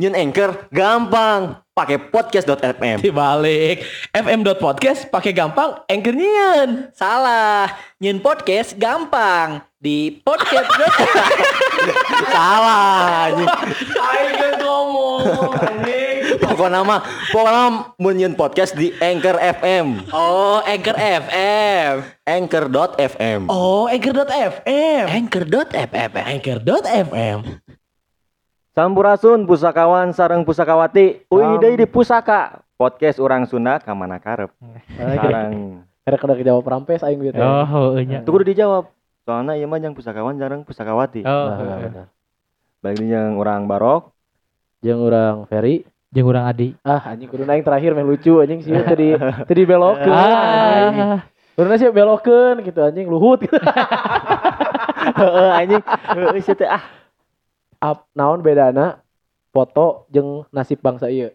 Nyun Anchor gampang, pakai podcast.fm. Dibalik fm.podcast pakai gampang anchor nyian. Salah, nyun podcast gampang di podcast. Salah. Ayo ngomong anjing. Pokoknya mah, pokoknya mun nyun podcast di Anchor FM. oh, Anchor FM. Anchor.fm. Oh, anchor.fm. Anchor.fm. Anchor.fm. Sampurasun pusakawan sareng pusakawati. Uy deui di pusaka. Podcast orang Sunda kamana karep. Sareng. Karena kada kejawab rampes aing gitu. Oh, iya. Tuh kudu dijawab. Soalnya ieu mah yang pusakawan jarang pusakawati. Oh, Nah, benar. Balik deui yang orang Barok. Jeung urang Ferry. jeung urang Adi. Ah anjing kudu aing terakhir meh lucu anjing sih tadi tadi belokeun. Ah, Kudu sih belokeun gitu anjing luhut. Heeh anjing. Heeh teh ah. Ap, naon bedana foto jeung nasib bangsa ieu?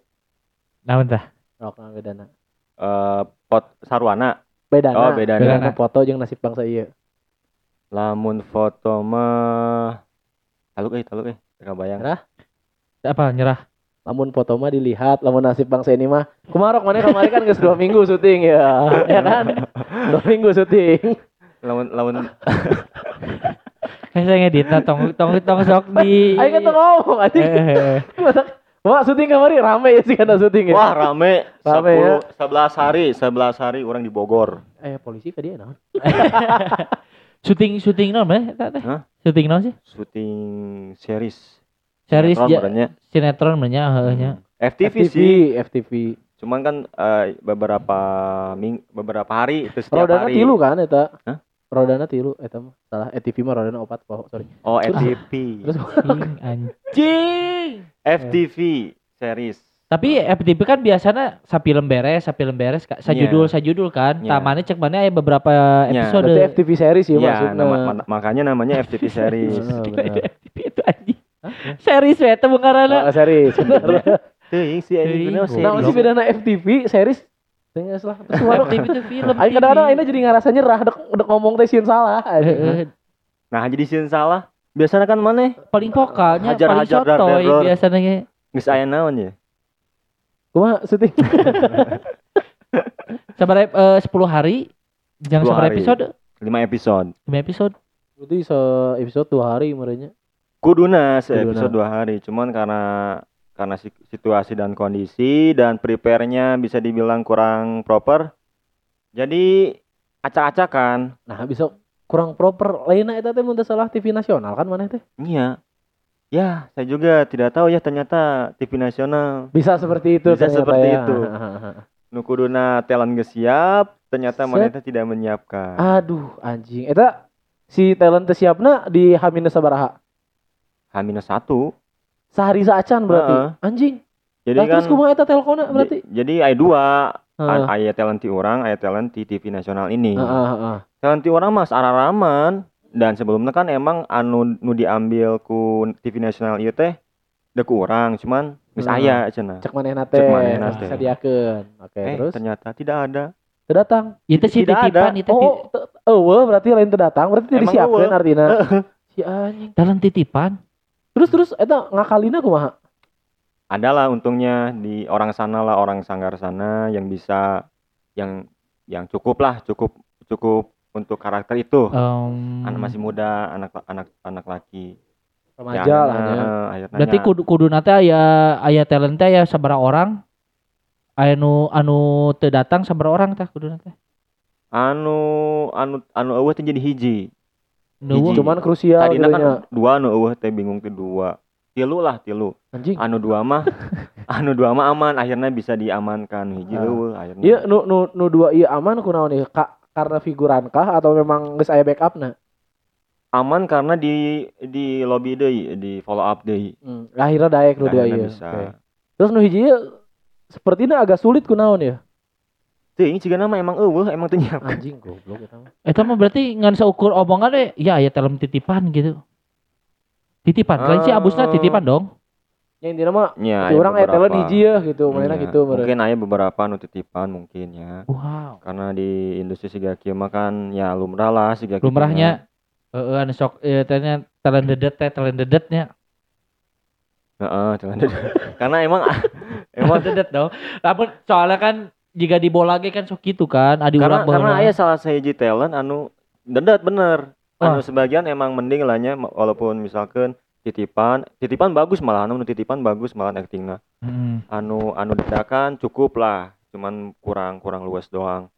naon tah? Rok naon bedana? Eh pot sarwana. Bedana. Oh, bedana. Bedana foto jeung nasib bangsa ieu. Lamun foto mah taluk euy, taluk euy. Teu bayang. Nyerah? Apa nyerah? Lamun foto mah dilihat, lamun nasib bangsa ini mah kumarok mana kemarin kan geus 2 minggu syuting ya. ya kan? 2 minggu syuting. Lamun lamun saya ngedit nah, tong tong tong sok di kan tuh ngomong anjing. Eh, Wah, syuting kemarin rame ya sih karena syuting ya. wah rame, Rame, 10 11 hari, 11 hari orang di Bogor. Eh, polisi ke dia naon? syuting syuting naon mah eta teh? Syuting naon sih? Syuting series. Series Sinetron badannya. sinetron mah nya heeh nya. FTV, FTV, sih. FTV. Cuman kan eh, beberapa ming beberapa hari itu setiap Rodana hari. tilu kan eta? Hah? Rodana tilu eta mah. Salah, FTV mah rodana opat oh, sorry. Oh, FTV. Terus Anjing, anjing. FTV series. Tapi FTP kan biasanya sapilem beres, sapilem beres, Kak. sajudul, sajudul kan. Iya. Tamane cek mana aya beberapa Iya, episode. berarti FTV series ya Iya, maksudnya. nama- ma- makanya namanya FTV series. FTP itu anjing. Series we eta bungarana. Oh, series. bener. Teuing sih Teuing, ini bener goblok. Nah, series. masih bedana FTV series. Tengah salah. Terus warung. FTP itu film. Aing kadang-kadang aing jadi ngerasa nyerah dek dek ngomong teh sieun salah. Nah, jadi sieun salah. Biasanya kan mana? paling vokalnya Hajar, paling hajar, sotoy dar. biasanya ge. Geus aya naon ya? Kumaha syuting? Sabar eh 10 hari jangan 10 sabar episode, 5 episode. 5 episode. Berarti se episode 2 hari merenya. Kuduna se episode 2 hari, cuman karena karena si- situasi dan kondisi dan prepare-nya bisa dibilang kurang proper. Jadi acak-acakan. Nah, bisa kurang proper lainnya eta teh mun salah TV nasional kan mana teh? Iya. Ya, saya juga tidak tahu ya ternyata TV nasional Bisa seperti itu Bisa seperti ya. itu. nu kuduna talent geus siap, ternyata mana teh tidak menyiapkan. Aduh, anjing. Eta si talent siapna di H- sabaraha? H-1. Sehari saacan berarti. Heeh. Anjing. Jadi Lah kan terus kumaha eta telkona berarti? jadi aya dua, Heeh. aya talent ti orang, aya talent ti TV nasional ini. Heeh, heeh. Talent ti orang mas araraman dan sebelumnya kan emang anu nu diambil ku TV nasional ieu teh deuk urang, cuman geus Hmm. aya cenah. Cek manehna teh. Cek manehna teh. Sadiakeun. Oke, Eh, terus ternyata tidak ada. teu datang. Itu sih Tidak titipan ada. itu Oh, teu- eueuh berarti lain teu datang, berarti disiapkeun eueuh. artina. Si anjing. dalam titipan. Terus terus eta ngakalina kumaha? Adalah untungnya di orang sana lah orang sanggar sana yang bisa yang yang cukup lah, cukup cukup untuk karakter itu. Em, Anak masih muda, anak anak anak laki. Remaja Yang, lah ya. Berarti kudu kudu nate aya aya talent teh aya sabaraha orang? Aya nu anu teu datang sabaraha orang tah kudu nate. anu anu anu eueuh teh jadi hiji. Nu Hiji. Cuman krusial Tadinya kan dua anu eueuh teh bingung teh dua. Tilu lah tilu. Anjing. Anu dua mah anu dua mah aman akhirnya bisa diamankan hiji Ah. eueuh akhirnya. Iya nu nu nu dua iya aman kunaon ieu? Ka, karena figuran kah atau memang geus aya backupna? Aman karena di di lobby deui, di follow up deui. Hmm. Akhirnya daek nu dua iya. Oke. Terus nu hiji ieu sepertinya agak sulit kunaon ya? Teu ini ciga nama emang eueuh emang teu nyiap. Anjing goblok eta mah. Eta mah berarti ngan seukur omongan deh, ya aya talent titipan gitu. Titipan, lain sih abusna Eh. titipan dong. Yang intinya mah Ya, si aya orang aya beberapa. hiji ya gitu, mana Iya, gitu meureun. Mungkin aya beberapa nu titipan mungkin ya. Wow. Karena di industri siga kieu mah kan ya lumrah lah siga mah. Lumrahnya heeh anu sok eh tanya talent dedet teh talent dedetnya. Heeh, celana dedet. Karena emang emang dedet dong. Tapi soalnya kan jika di bola ge kan sok gitu kan, adi karena urang karena baheula. aya salah sahiji talent anu dedet bener. Anu Wah. sebagian emang mending lah nya walaupun misalkan titipan, titipan bagus malah anu titipan bagus malah actingna. Hmm. anu anu dadakan cukup lah cuman kurang kurang luas doang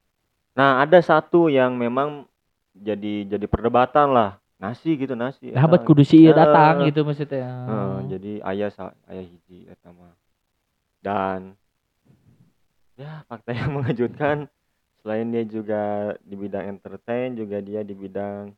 nah ada satu yang memang jadi jadi perdebatan lah nasi gitu nasi eta. bet kudu si Heeh. datang gitu maksudnya. Heeh, jadi ayah ayah hiji eta mah dan ya fakta yang mengejutkan selain dia juga di bidang entertain juga dia di bidang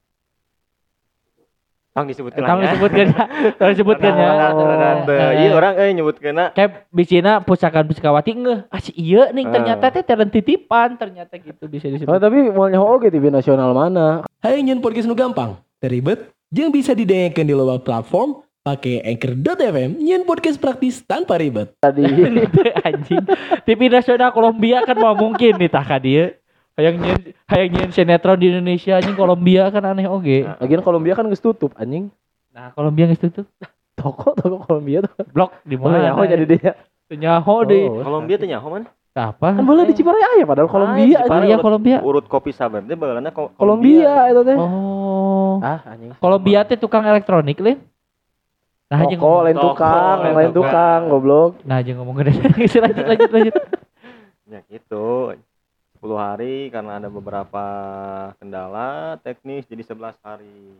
tong disebutkan Tang lah ya. disebutkan ya. Tang disebutkan ya. Rada- iya orang eh nyebutkeun Kayak bisina pusakan puskawati ngeh. Ah si ieu nih Eh. ternyata teh talent titipan ternyata gitu bisa Oh, disebut. tapi mau nyaho oge TV nasional mana? Hai nyen podcast nu gampang, teribet, jeung bisa didengarkan di loba platform pakai Anchor.fm nyen podcast praktis tanpa ribet. Tadi anjing. TV nasional Kolombia kan mau mungkin nih tah ka dieu. Hayang nyen hayang nyen sinetron di Indonesia anjing Kolombia kan aneh oge. lagian Kolombia kan geus tutup anjing. Nah, Kolombia geus tutup. Toko toko Kolombia tuh. Blok di Oh, mana? nyaho jadi dia. nyaho deh. Oh. Kolombia nyaho man Apa? Kan boleh di Ciparai aya padahal Kolombia. Ah, anjing. Ciparai Iya urut- Kolombia. urut kopi sabar teh bageulana ko- Kolombia itu teh. Oh. Ah, anjing. Kolombia teh tukang elektronik lain. Nah, aja ngomong. lain tukang, lain lain tukang. goblok. Nah, aja ngomong gede. lanjut lanjut lanjut. Ya gitu. 10 hari karena ada beberapa kendala teknis jadi 11 hari.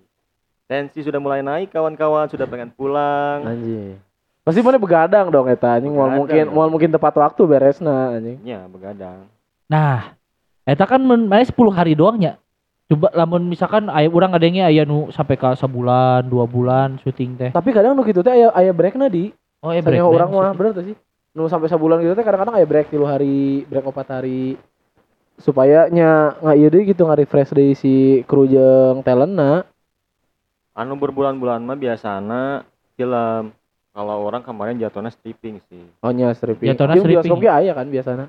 Tensi sudah mulai naik kawan-kawan, sudah pengen pulang. Anjing. Pasti mana begadang dong eta anjing mau mungkin mau mungkin tepat waktu beresna anjing. Ya, begadang. Nah, eta kan men main 10 hari doang ya. Coba lamun misalkan aya urang ngadenge aya nu sampai ka sebulan, dua bulan syuting teh. Tapi kadang nu kitu teh aya aya breakna di. Oh, Sanya break orang mah bener tuh sih. Nu sampai sebulan gitu teh kadang-kadang aya break 3 hari, break 4 hari. Supaya nya nggak ieu deui gitu nge-refresh deui si kru jeung talentna. Anu berbulan-bulan mah biasana film. Kalau orang kemarin jatuhnya stripping sih. Oh nya stripping. Jatuhna Film stripping. bioskop ge aya kan biasana.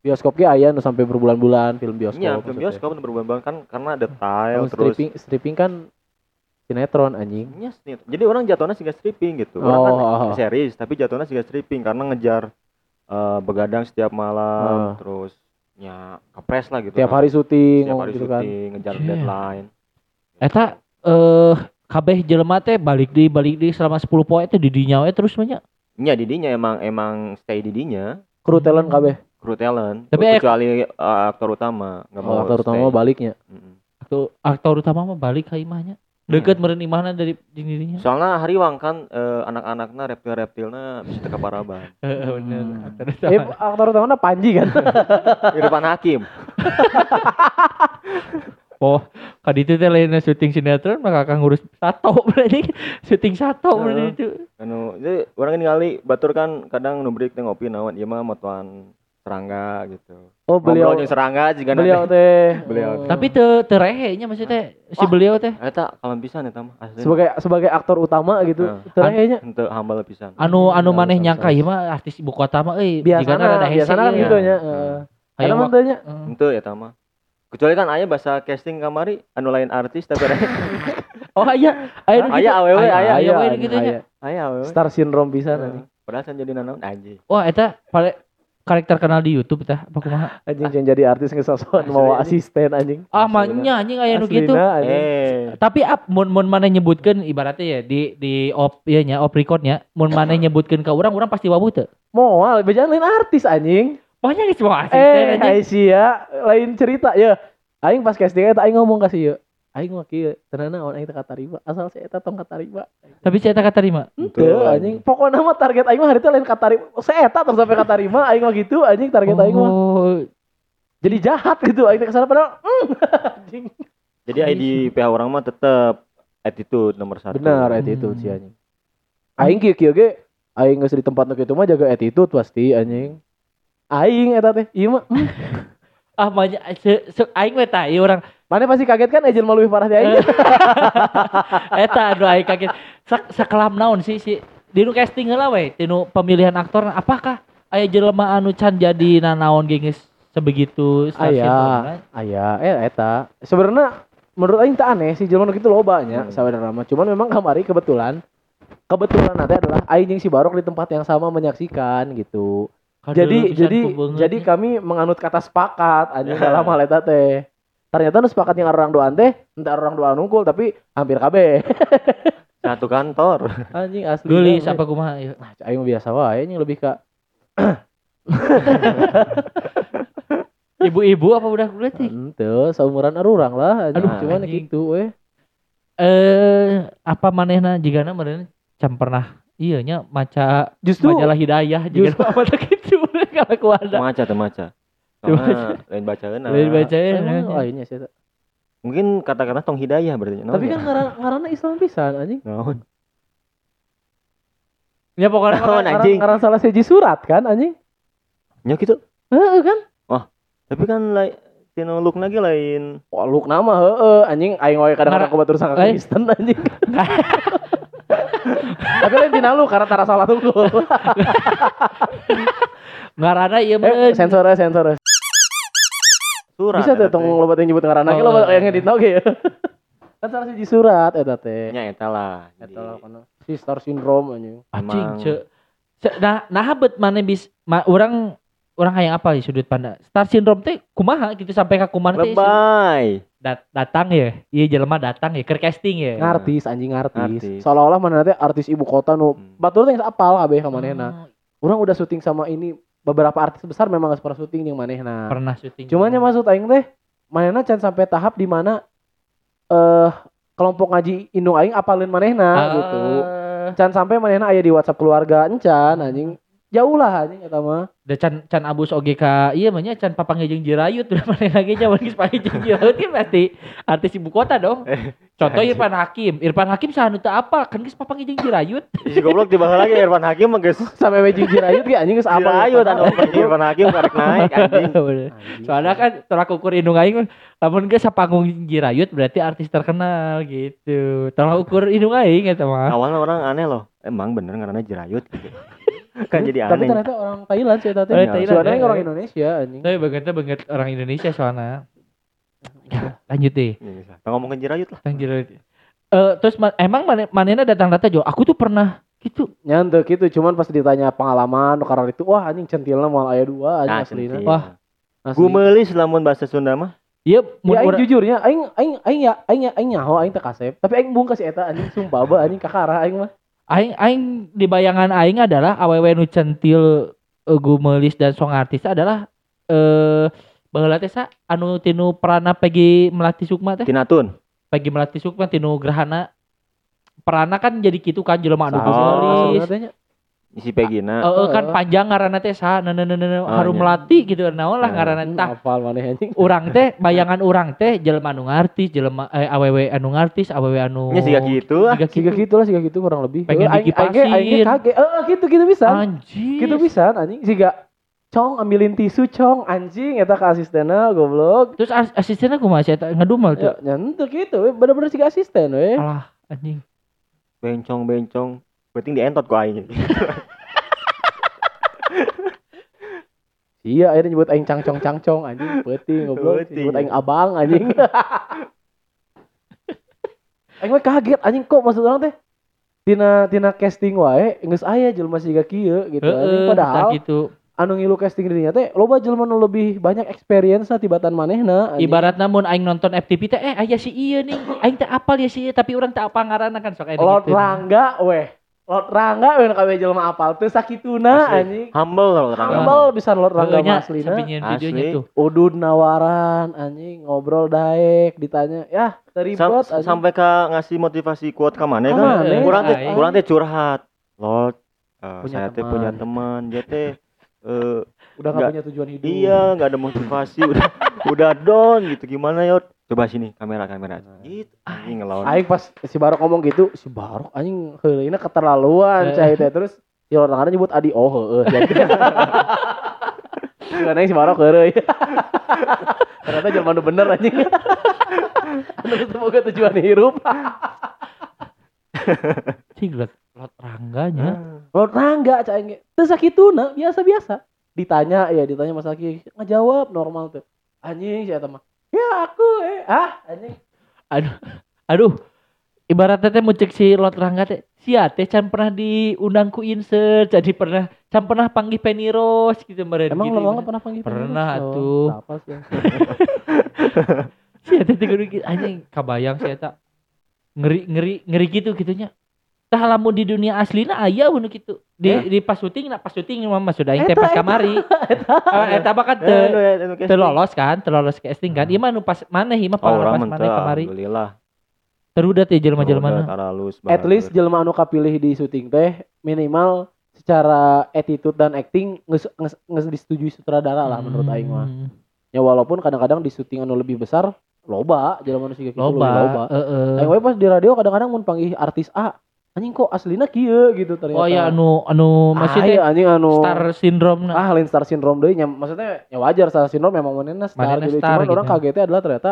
Hah? Bioskop ge aya nu sampai berbulan-bulan film bioskop. Iya, film bioskop anu berbulan-bulan kan karena detail Oh, terus stripping stripping kan sinetron anjing. Iya, snit. Jadi orang jatuhnya sih stripping gitu. Orang kan Oh, oh. series, tapi jatuhnya sih stripping karena ngejar eh, begadang setiap malam, Oh. terus ya kepres lah gitu. Tiap kan. hari syuting Setiap oh, hari gitu kan. syuting, ngejar Shit. deadline. Eta eh kabeh jelema teh balik di balik di selama 10 poe teh di dinya we terus banyak. Iya, didinya emang emang stay di dinya, Kru talent kabeh. Kru talent. Tapi aya- kecuali eh, aktor utama nggak mau Oh, aktor utama stay. baliknya. Mm-mm. Aktor, aktor utama mah balik ka imahnya. Deket meureun imahna dari di dirinya. Soalnya hariwang kan eh, anak-anaknya reptil-reptilnya bisa teka paraban. Heeh bener. Hmm. Aktor Eh, utama. aktor utamanya Panji kan. Irfan Hakim. Oh, kadi itu teh lain syuting sinetron maka akan ngurus sato berarti syuting sato Heeh. berarti itu. anu jadi orang ini kali batur kan kadang nubrik teh ngopi naon ieu mah motoan serangga gitu. Oh, beliau Ngobrol jeung serangga jika beliau teh Beliau. oh. Tapi teu teu rehe nya maksudnya si beliau teh eta kalem pisan eta mah asli. sebagai sebagai aktor utama gitu. Heeh. Terahnya henteu hambal pisan. anu anu maneh nyangka ieu mah artis ibu kota mah euy biasana rada hese biasana kan ieu. gitu nya. Heeh. mantenya Heeh. Henteu eta mah. Kecuali kan aya bahasa casting kamari anu lain artis tapi aya Oh aya, aya nu Aya gitu. awewe, aya, aya aya, we aya, gitu nya. aya. aya we. Star syndrome pisan anjing. Padahal san jadi nanaon anjing. Wah, eta pale karakter kenal di YouTube tah apa kumaha? Anjing yang jadi artis ngesosokan Asli, mau asisten anjing. Ah, manya anjing aya nu gitu. Aslina, anjing. Eh, Tapi ap mun mun maneh nyebutkeun ibaratnya ya di di op ieu nya op recordnya mun maneh nyebutkeun ka urang urang pasti wabuh teu. Moal, bejaan lain artis anjing. Banyak geus mau asisten Eh, anjing. Aisyah, lain cerita ya. Aing pas casting eta aing ngomong ka si Aing mah kieu, tenana naon aing teu katarima, asal saya eta tong katarima. Tapi saya tak terima. Teu anjing, pokoknya mah target aing mah hari teh lain katarima. Saya eta tong sampai katarima, aing mah gitu anjing target aing mah. Oh, Jadi jahat gitu aing teh ke sana padahal mm, anjing. jadi ID PH orang mah tetep attitude nomor satu. Benar Hmm. attitude sih anjing. Aing kieu kieu ge aing geus di tempat nu kitu mah jaga attitude pasti anjing. Aing eta teh, ieu mah. ah banyak se, se aing we tah ieu urang Mana pasti kaget kan Ejel mah leuwih parah di aing. eta anu aing kaget. Sak sakelam naon sih si di nu casting heula we, di nu pemilihan aktor apakah aya jelema anu can jadi nanaon ge geus sebegitu Aya. syndrome-na? Aya, eh eta. Sebenarnya menurut aing teh aneh sih jelema nu kitu loba nya Hmm. saudara mah. Cuman memang kamari kebetulan kebetulan nanti adalah aing jeung si Barok di tempat yang sama menyaksikan gitu. Jadi jadi jadi kami menganut kata sepakat anjing dalam hal eta teh. Ternyata nu sepakat yang orang doan teh, entar orang doan nungkul tapi hampir kabeh. Satu kantor. anjing asli. Gelis Nah, apa kumaha ieu. Nah, aing biasa wae anjing lebih ke Ibu-ibu apa udah kulitik? Ente, seumuran arurang lah. Aduh, Aduh, cuman anjing. gitu weh. Eh apa manehna jigana meureun can pernah iya nya maca Justru majalah hidayah juga apa gitu kalau ku ada. Maca teu maca. Soalnya lain bacaeun. Lain bacain. emang lainnya sih. Mungkin kata-kata tong hidayah berarti. Tapi kan ngaran ngaranna Islam pisan anjing. Naon? Ya pokoknya Ngaran, anjing? ngaran salah seji surat kan anjing. Nya gitu. Heeh kan? Tapi kan lain tinu look lagi lain. Wah, luk nama heeh anjing aing wae kadang-kadang kubatur sangka Lain. Kristen anjing. Tapi lain tina lu karena tara salah tunggul. ngarana ieu Eh, meureun. sensor ya, sensor. ya. Surat. Bisa tuh tong teh. loba teh nyebut ngaranna ge Oh. loba yang edit oge ya. Kan salah seji surat eta teh. Nya eta lah. Eta lah kana sister syndrome anjing. Anjing ce. ce- Nah, nah bet mana bis ma, orang orang hayang apa di sudut pandang star syndrome teh kumaha gitu sampai ka kumaha teh Lebay. dat- datang ya iya jelema datang ya keur casting ya Ngartis anjing ngartis. Ngartis. Seolah-olah mana teh artis ibu kota nu Hmm. batur teh apal kabeh ka manehna. Oh, Urang udah syuting sama ini beberapa artis besar memang pernah syuting jeung manehna. pernah syuting Cuman ya maksud aing teh manehna can sampai tahap di mana eh kelompok ngaji indung aing apalin manehna Ah, gitu. Can sampai manehna aya di WhatsApp keluarga encan anjing. Jauh lah anjing eta mah. da can can abus oge ka iya mah nya can papangnya jeung jirayut udah mana lagi nya geus panggil jeung jirayut kan berarti artis ibu kota dong contoh Irfan Hakim Irfan Hakim sahanu teu apa kan geus papangnya jeung jirayut Si goblok tiba lagi Irfan Hakim mah geus Sampai wejing jirayut ge anjing geus apal. Ayo anu Irfan Hakim karek naik anjing. Soalnya kan tolak ukur indung aing lamun geus sapanggung jirayut berarti artis terkenal gitu tolak ukur indung aing eta mah Awalnya orang aneh loh. Emang bener karena jerayut gitu. Kan jadi Tapi aneh. ternyata orang Thailand sih teh. Oh, Thailand, Soalnya ya. orang Indonesia anjing. tapi banget banget orang Indonesia soalnya ya, lanjut deh. Kita ngomongin jerayut lah. tentang jirayut Eh, terus ma- emang mana manena datang data jo aku tuh pernah gitu Nyantek gitu, cuman pas ditanya pengalaman karena itu wah anjing centilna moal aya dua anjing Nah, centil. Wah, Asli. Gumelis lamun bahasa Sunda mah. Iya, mun Ya aing jujurnya aing aing aing ya aing ya aing nyaho aing teh kasep, tapi aing bungkas eta anjing sumpah ba anjing kakara aing mah. Aing aing di bayangan aing adalah awewe nu centil eh, gumelis dan song artis adalah eh baheula teh sa anu tinu perana Peggy Melati Sukma teh. Tinatun. Peggy Melati Sukma tinu gerhana. Perana kan jadi gitu kan jelema anu gumelis Isi Pegina. Heeh kan Heeh. panjang ngaranna teh sa neuneu neuneu Oh, harum iya. melati gitu naon lah Nah, ngaranna tah hafal maneh anjing. urang teh bayangan urang teh jelema anu ngartis jelema eh, awewe anu ngartis awewe anu Nya siga gitu ah. Siga Siga gitu lah siga gitu kurang lebih. Pengen Heeh, aing aing ge- aing ge dikipasin. kaget. Heeh gitu gitu bisa. anjir Gitu bisa anjing siga Cong ambilin tisu cong anjing eta ka asistenna goblok. terus as asistennya aku masih eta ngedumel tuh Ya nyantek gitu bener-bener siga asisten we. alah anjing Bencong bencong. Penting dientot ku aing. Iya, akhirnya nyebut aing cangcong cangcong anjing, peuting goblok. Peuting. Nyebut aing abang anjing. aing mah kaget anjing kok maksud orang teh tina tina casting wae geus aya jelema siga kieu gitu anjing padahal gitu anu ngilu casting dirinya teh loba jelema nu lebih banyak experience na tibatan manehna anjing. ibarat namun aing nonton FTP teh eh aya si iya nih aing teh apal ya si ieu tapi orang teh apa ngaranna kan sok aya Lord gitu. Rangga weh. Lord Rangga weh nu kabeh jelema apal teu sakituna Asli. anjing. Humble loh orang. Humble bisa Lord Rangga aslina. sampai nyeun videonya Asli. tuh Udud nawaran anjing ngobrol daek ditanya ya teribet Sam- sampai ke ngasih motivasi kuat ke mana Ka kan? Kurang teh kurang teh curhat. Lord, eh, Punya saya teh teman. punya teman, dia teh eh, udah gak nggak- punya tujuan hidup. iya nggak ada motivasi, udah udah down gitu gimana yot? Coba sini kamera kamera. Gitu. Anjing ngelawan. Aing pas si Barok ngomong gitu, si Barok anjing heuleuna keterlaluan Eh. cai teh terus si orang ada nyebut Adi oh heeh. Jadi Karena si Barok heureuy. Ternyata jelema nu bener anjing. Anu semoga tujuan hidup. cing lot lot rangganya Lord Rangga cai ge. Teu sakituna, biasa-biasa. Ditanya ya, ditanya Mas Aki, ngejawab normal tuh. Anjing si eta mah. Ya aku eh. Ah anjing. aduh aduh. Ibaratnya teh mau cek si Lot Rangga teh sia teh can pernah diundang ku insert jadi pernah can pernah panggil Penny Rose gitu meren Emang lo nggak pernah panggil Pernah. Oh, apa sih? sia teh tiga anjing kabayang sih eta. Ngeri ngeri ngeri gitu gitunya tah lamun di dunia aslinya aya nu gitu di Eh? di pas syuting nah pas syuting mah maksud aing teh Eta, pas eta. kamari. Eta. Mah kan Eh, teu anu ya, anu teu lolos kan teu lolos casting kan. Ieu mah nu pas mana ieu mah Oh, pas mana kamari. alhamdulillah. terudat ya jelema-jelema At least jelema anu kapilih di syuting teh minimal secara attitude dan acting nges, nges, nges disetujui sutradara lah menurut aing mah. Hmm, Ya walaupun kadang-kadang di syuting anu lebih besar loba jelema anu siga kitu leuwih loba loba. heeh Aing we pas di radio kadang-kadang mun panggih artis A, anjing kok aslina kieu gitu ternyata. oh ya anu anu ah, maksudnya iya, anjing anu star syndrome nah. ah lain star syndrome deui nya maksudnya ya wajar star syndrome memang manehna star Manehna gitu. star Cuman gitu. orang kagetnya adalah ternyata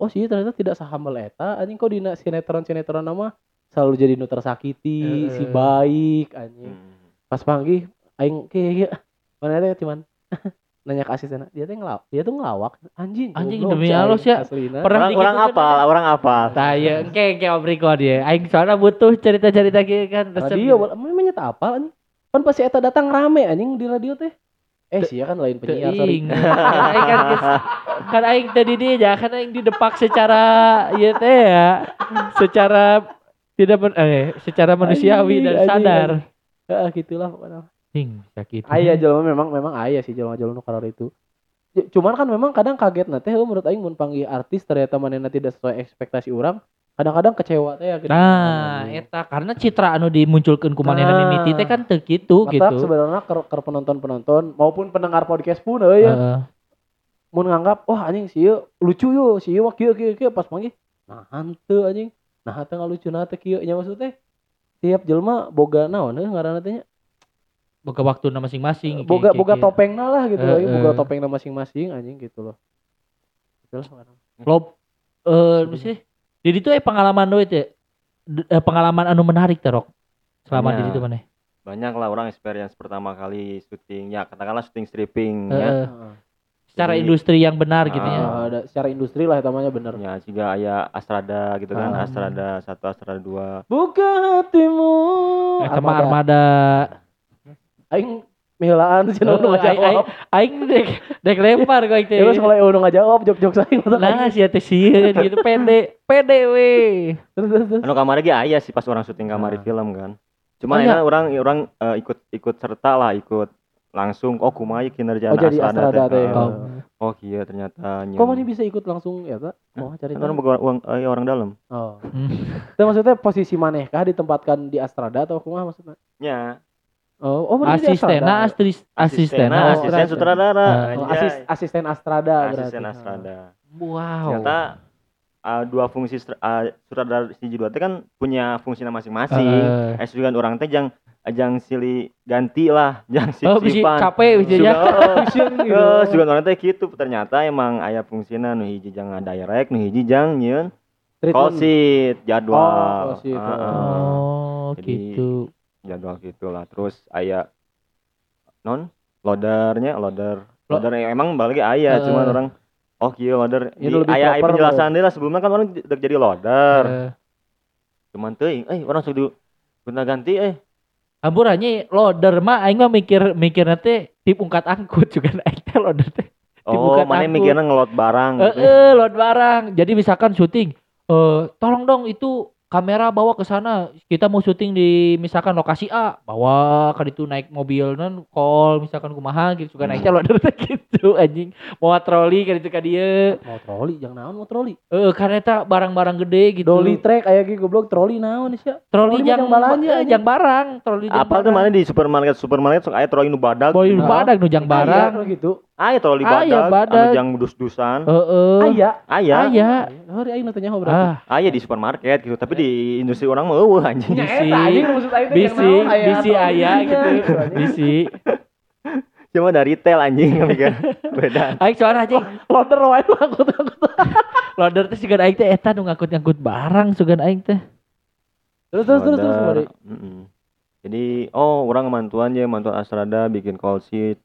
oh sih ternyata tidak sahambel eta anjing kok dina sinetron-sinetron nama selalu jadi nu tersakiti, Heeh. si baik anjing. Hmm. Pas panggih aing kayak mana teh cuman nanya ke asisten dia teh ngelawak dia tuh ngelawak anjing Anjing, goblok, demi Allah, ya. aslina. Pernah Orang, apal, orang apal. Tah ya engke engke obriko dia. Aing soalnya butuh cerita-cerita gitu kan. radio memang nyata apa anjing kan pasti eta datang rame anjing di radio teh eh sih kan lain penyiar sorry Teuing. Aing kan kan aing tadi dia ya kan aing didepak secara ya teh ya. Secara tidak men, eh secara manusiawi Anjing, dan anjing, sadar. Heeh, gitulah pokoknya Ding, sakit. Aya jelema memang memang aya sih jelema-jelema nu karar itu. Cuman kan memang kadang kaget na teh menurut aing mun panggil artis ternyata manehna tidak sesuai ekspektasi orang, kadang-kadang kecewa teh ya gitu. Nah, eta karena citra anu dimunculkeun ku manehna Nah. mimiti teh kan teu Mata gitu. sebenarnya ke, ke penonton-penonton maupun pendengar podcast pun euy ya. Heeh. Mun nganggap wah anjing sih lucu yo, sih wah kieu kieu kieu pas panggil. Nah, hanteu anjing. Nah, teh ngalucu na teh kieu nya maksudnya tiap jelema boga naon heuh ngaranna teh Boga waktuna masing-masing. Boga kayak- boga kayak- topengna lah gitu Eh, euy, boga eh. topengna masing-masing anjing gitu loh. Ngaranna. Lob eh mesti di ditu eh pengalaman doy teh. D- eh, pengalaman anu menarik teh Rok. Selama di Banyak. ditu maneh. Banyak lah orang experience pertama kali syuting. Ya katakanlah syuting stripping. Heeh. ya. Heeh. Secara Jadi- industri yang benar gitu ya. Ah, ada secara industri lah namanya bener. Ya, juga aya Astrada gitu kan. Ah. Astrada satu, Astrada dua. Buka hatimu. Eta mah armada. Aing milaan sih Eh, nu aing- ngajawab. Aing dek dek lempar kok teh. Terus mulai nu ngajawab jok-jok saya Nah, sia teh sieun gitu pede. Pede we. Terus terus terus. Anu kamari ge aya sih pas orang syuting kamari Ah. film kan. Cuman Oh, iya. enak orang orang eh, ikut ikut serta lah, ikut langsung oh kumaha ieu kinerja Oh jadi Astrada teh. teh. Oh. Oh iya ternyata Kok mana bisa ikut langsung ya tak? Mau cari Kan orang eh, orang dalam. Oh. Hmm. Itu maksudnya posisi maneh kah ditempatkan di Astrada atau kumaha maksudnya? Ya, Oh, oh di Asistena Astrada? astris asisten Asisten, Oh, asisten sutradara. Ah. Oh, anjay. asis, asisten Astrada berarti. asisten Astrada. Wow. Ternyata uh, dua fungsi uh, sutradara si dua teh kan punya fungsinya masing-masing. Heeh. Eh juga orang teh jang ajang silih ganti lah, jang sip Oh, sipan. capek bisi Suga, nya. Fusion gitu. oh, sugan orang teh gitu. Ternyata emang aya fungsina nu hiji jang direct, nu hiji jang call sheet jadwal. Oh, sheet, Heeh. Oh, Jadi- gitu. Jadwal gitulah. Terus aya non loadernya, loader. Lo- Loader emang balik aya, Heeh. cuman orang Oh iya loader. Ini Di, lebih aya aya proper, penjelasan deui lah sebelumnya kan orang udah jadi loader. Eh, Cuman teuing, eh orang sudah guna ganti eh. Amburannya loader mah aing mah mikir mikir nanti tip ungkat angkut juga aing teh loader teh. Oh, mana mikirnya ngelot barang Eh, gitu. eh, load barang. Jadi misalkan syuting, eh tolong dong itu kamera bawa ke sana. Kita mau syuting di misalkan lokasi A, bawa ke itu naik mobil non call misalkan kumaha gitu juga naiknya loader teh gitu anjing. Mau troli ke itu ka dieu. Mau troli, jangan naon mau troli. Eh karena eta barang-barang gede gitu. Dolly track aya ge goblok troli naon sih? troli troli jang balanja, eh, anjing. jang barang, troli jang Apa tuh mana di supermarket supermarket sok aya troli nu badag. Boy Nah. badak nu jang barang. Aya gitu. Aya troli Aya badag, badag. anu jang dus-dusan. Heeh. Aya. Aya. Aya. Hari aing tanya berarti. Ah, Aya di supermarket gitu, tapi di industri orang mah eueuh anjing. Bisi. bisi, aya bisi troli aya nya, gitu. anjing. Bisi. Cuma dari retail anjing mikir. Beda. Aing soalnya anjing Loader wae aku loader teh siga aing teh eta nu ngangkut-ngangkut barang sugan aing teh. Terus terus terus terus. Jadi oh orang mantuan ya mantuan Astrada bikin call sheet.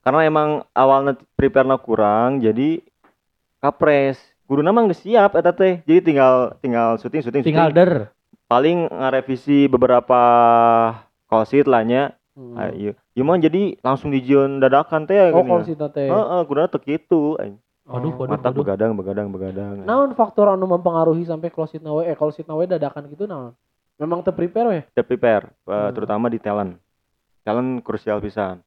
Karena emang awalnya prepare kurang jadi kapres. Guru nama nggak siap eta teh. Jadi tinggal tinggal syuting syuting Tinggal syuting. der. paling ngarevisi beberapa call sheet lah nya Hmm. Ah, iya Ieu mah jadi langsung dijion dadakan teh Oh, call sheet teh. Heeh, kuduna teu kitu aing. Waduh, waduh, Mata waduh. begadang begadang begadang. Naon faktor anu mempengaruhi sampai call sheet nawe eh call sheet nawe dadakan gitu naon? Memang te prepare we. Udah prepare eh, Hmm. terutama di talent. Talent krusial pisan.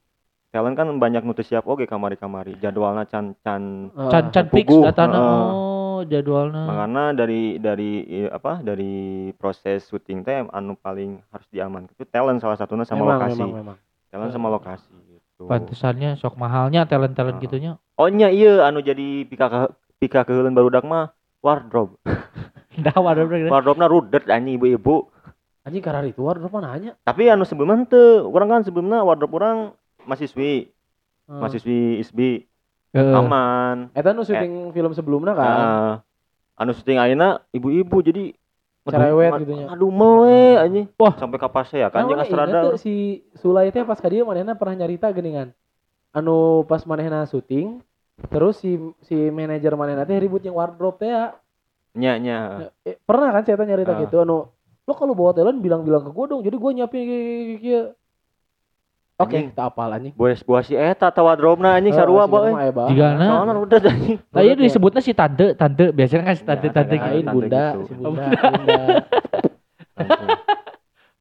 Talent kan banyak nu teu siap oge kamari-kamari. Jadwalna can can Can can fix datana. heeh. Oh, jadwalna. Makanya dari dari i- apa dari proses syuting teh anu paling harus diaman itu talent salah satunya sama memang, lokasi. Memang, memang. Talent sama lokasi gitu. Pantesannya sok mahalnya talent-talent Ah. gitunya. Oh nya iya anu jadi pika ke pika keheuleuan barudak mah wardrobe. Dah waduh bener. Wardrobe-na rudet anjing ibu-ibu. Anjing karena itu wardrobe mana nanya? Tapi anu sebelumnya teu, urang kan sebelumnya wardrobe urang mahasiswi, Hmm. mahasiswi ISBI Heeh. aman. Eta nu syuting film sebelumnya kan. Nah, anu syuting ayeuna ibu-ibu jadi Cerewet ngadu- gitunya. Ngadu mel we anjing. Wah. sampai ka pase ya kan mana Astrada. tuh si Sulay teh pas ka dieu manehna pernah nyarita geuningan. Anu pas manehna syuting terus si si manajer manehna teh ribut yang wardrobe teh ya. Nya nya. Eh, pernah kan saya nyarita Ah. gitu anu lo kalau bawa talent bilang-bilang ke gua dong jadi gua nyiapin kieu Oke, Anjing. tak apal anjing. Buas buas si eta teh wardrobe-na anjing Eh, sarua bae. Jigana. Soalnya rudet anjing. Nah, iya Rudet ya. disebutnya si tante, tante. Biasanya kan si tante, Ya, tante. Lain tante bunda, gitu. si bunda, bunda.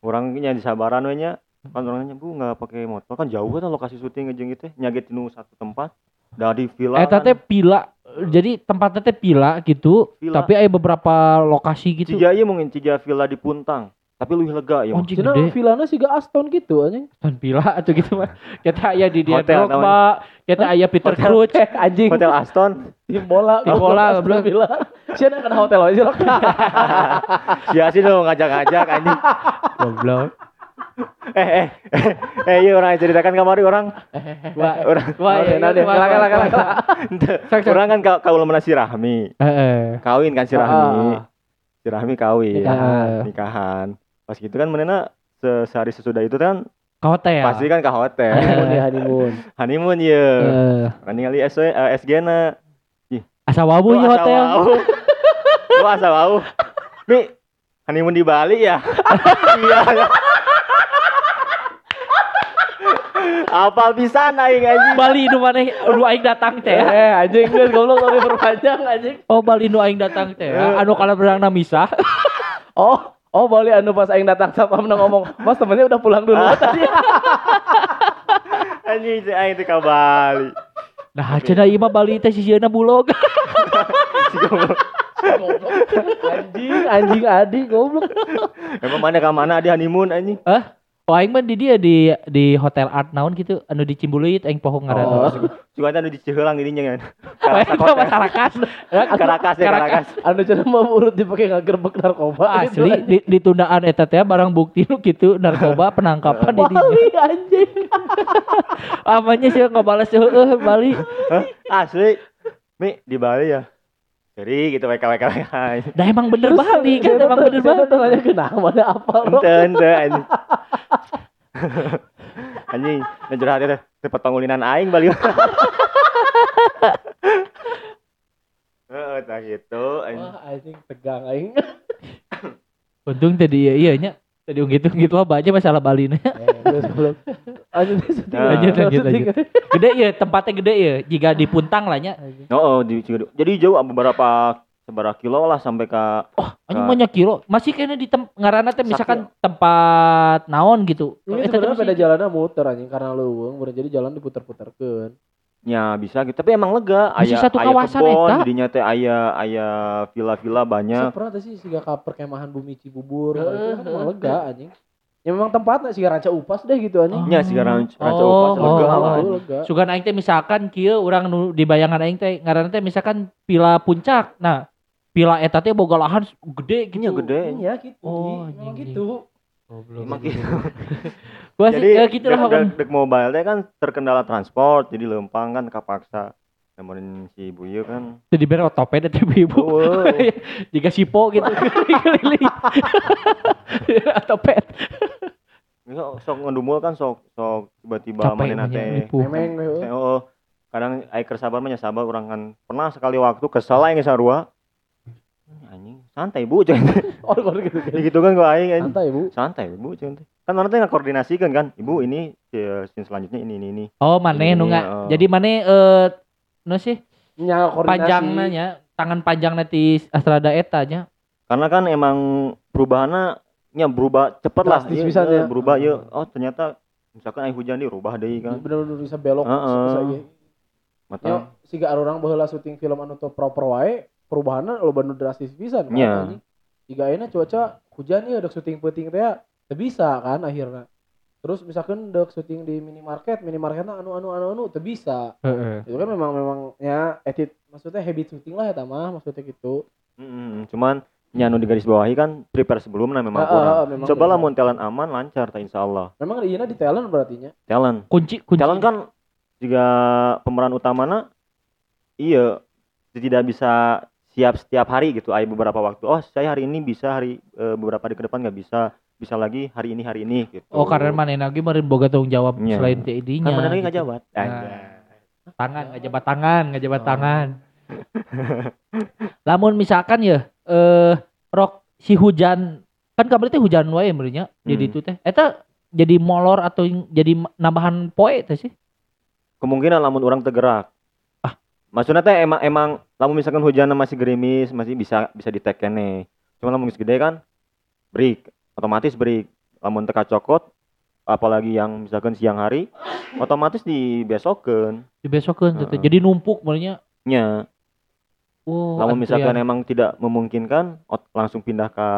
Orang nya di sabaran we nya. Kan orangnya Bu nggak pakai motor kan jauh kan lokasi syuting jeung gitu nyaget nu satu tempat dari villa. Eh, tante pila. Jadi tempatnya teh pila gitu. Villa. Tapi ada beberapa lokasi gitu. Ieu mungkin ciga villa di Puntang. Tapi lebih lega ya. Oh, anjing Cina villana sih gak Aston gitu anjing. Tan pila atau gitu mah. Kita aya di dia Hotel Drogba, kita aya Peter Hotel. Crouch. Eh anjing. Hotel Aston. Tim bola, Tim bola, belum goblok. villa. Siapa kena hotel aja loh. Sia sih dong ngajak-ngajak anjing. Goblok. eh eh eh eh iya orang ceritakan kamari orang Wah, orang wah, Oke, nah deh, wah, kelak, wah. kelak. Sok, sok. orang kan ka kaula mana si Rahmi Heeh. kawin kan si Rahmi Ah. si Rahmi kawin Nikahan. Pas gitu kan menena se- sehari sesudah itu kan Ke hotel. pasti kan ke hotel Honeymoon ya honeymoon. honeymoon ya Eh, kan ningali SW eh, SG na asa wabu ya hotel. Lu asa wau Mi honeymoon di Bali ya iya apa bisa naik aja Bali nu maneh nu aing datang teh. Eh anjing geus goblok tapi perpanjang anjing. Oh Bali nu aing datang teh. Anu kalau berang na misah. Oh, oh balik anu pas aing datang sama menang ngomong, "Mas temennya udah pulang dulu tadi." anjing si aing teh ka Bali Nah, cenah ieu mah Bali teh sisieuna bulog. Si goblok. anjing, anjing adi goblok. emang mana ka mana di honeymoon anjing Oh aing mah di dia di di hotel art naon gitu anu di Cimbuluit aing pohong Oh. ngaran. juga kan di Ciheulang dirinya kan Aing mah masyarakat. Karakas ya Karakas Anu cenah mah urut dipakai ngagerbek narkoba. gitu, Asli di, ditundaan eta teh barang bukti nu gitu narkoba penangkapan di dinya. Bali anjing. Amanya sih ngabales heueuh Bali. Asli Mi di Bali ya jadi gitu WK WK WK Dah emang bener Bali kan emang bener Bali. nanya kenapa mana apa ente anjing anjing dan hati teh cepet pangulinan aing Bali Heeh, tak gitu anjing. Wah anjing tegang aing. Untung tadi iya iya nya. Tadi gitu gitu mah aja masalah Bali nya. Eh. Lanjut. Lanjut, lanjut, Syuting. Gede ya tempatnya gede ya. Jika di Puntang lah nya. Oh, oh, di. Jadi jauh beberapa seberapa kilo lah sampai ke Oh, anjing banyak kilo. Masih kayaknya di tem ngaranna teh misalkan tempat naon gitu. Ini teh sebenarnya beda jalannya muter anjing karena leuweung, bener jadi jalan diputer-puterkeun. Ya bisa gitu, tapi emang lega. Masih Aya, satu kawasan kebon, eta? jadinya teh aya aya villa-villa Saya banyak. pernah tuh sih siga ka perkemahan Bumi Cibubur, itu kan emang lega anjing. Ya memang tempatnya siga ranca upas deh gitu anjing. Nya si ranca ranca Oh, upas lega oh, lah. Lega. Sugan aing teh misalkan kieu urang nu di bayangan aing teh ngaranna teh misalkan pila puncak. Nah, pila eta teh boga lahan gede gitu. Nya gede. Iya gitu. Oh, anjing. gitu. Emang gitu. Gua sih Jadi ya gitu lah dek, kan. dek, dek mobile teh kan terkendala transport, jadi lempang kan kapaksa. Namun si ibu ieu kan. Jadi bere otopet teh ibu. Oh, Jika sipo gitu keliling. otopet. Ini sok ngedumul kan sok sok tiba-tiba banyak teh. Memang heeh. Oh, kadang aing keur sabar mah nya sabar urang kan pernah sekali waktu kesel aing sarua. Anjing, santai bu cuy Oh, kalau gitu. gitu kan gua aing anjing. Santai, Bu. santai bu cuy kan orang tuh koordinasikan kan ibu ini eh, scene selanjutnya ini ini ini Oh, maneh nu nggak. oh. Jadi maneh eh nu sih Nya koordinasi. panjangnya nya, tangan panjang nanti Astrada eta nya. karena kan emang perubahannya nya berubah cepet lah Ieu, pisan ieu, ya. berubah ya oh ternyata misalkan air hujan nih rubah deh kan Bener-bener bisa belok Heeh. bisa ge. mata Yo, siga orang baheula syuting film anu teu proper wae, perubahanna lo bener drastis pisan kan. Iya. anjing. Jika ayeuna cuaca hujan ya dek syuting peuting teh teu bisa kan akhirnya. Terus misalkan dek syuting di minimarket, minimarketnya anu anu anu anu teu bisa. Heeh. Itu kan memang memang ya edit maksudnya habit syuting lah ya mah maksudnya gitu. Mm-mm, cuman nyanu di garis bawahi kan prepare sebelumnya memang Heeh, kurang heeh, memang coba lah mun talent aman lancar tak insya Allah Memang di di talent berarti nya. talent Kunci kunci. talent kan juga pemeran utamanya iya tidak bisa siap setiap hari gitu ada beberapa waktu oh saya hari ini bisa hari eh, beberapa hari ke depan nggak bisa bisa lagi hari ini hari ini gitu Oh, karena maneh lagi meureun boga tanggung jawab Iya. selain TID-nya. kan mana lagi nggak gitu. jawab Nah. Tangan nggak jabat tangan nggak jabat Oh. tangan lamun misalkan ya eh rok si hujan kan kabar teh hujan wae meureunnya jadi Hmm. itu teh eta jadi molor atau jadi nambahan poe teh sih kemungkinan lamun orang tergerak. Maksudnya teh emang emang lamun misalkan hujan masih gerimis masih bisa bisa di kene cuma lamun gede kan break. Otomatis break. Lamun teka cokot apalagi yang misalkan siang hari otomatis dibesokeun. Dibesokeun teh teh. Heeh. jadi numpuk meureunnya nya. Oh lamun misalkan emang tidak memungkinkan langsung pindah ke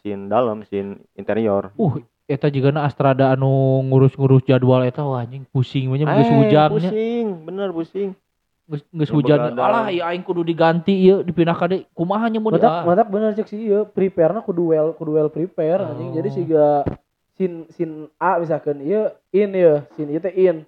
scene dalam scene interior. Uh eta juga na Astrada anu ngurus-ngurus jadwal eta wah anjing pusing nya geus Eh, hujan pusing. Bener pusing geus Yang hujan alah ya aing kudu diganti ieu dipindah ka deui kumaha nya mun Matak ah. matak bener cek sih ieu prepare-na kudu well kudu well prepare Oh. anjing. Jadi siga sin sin A misalkan ieu in ya, sin ieu teh in.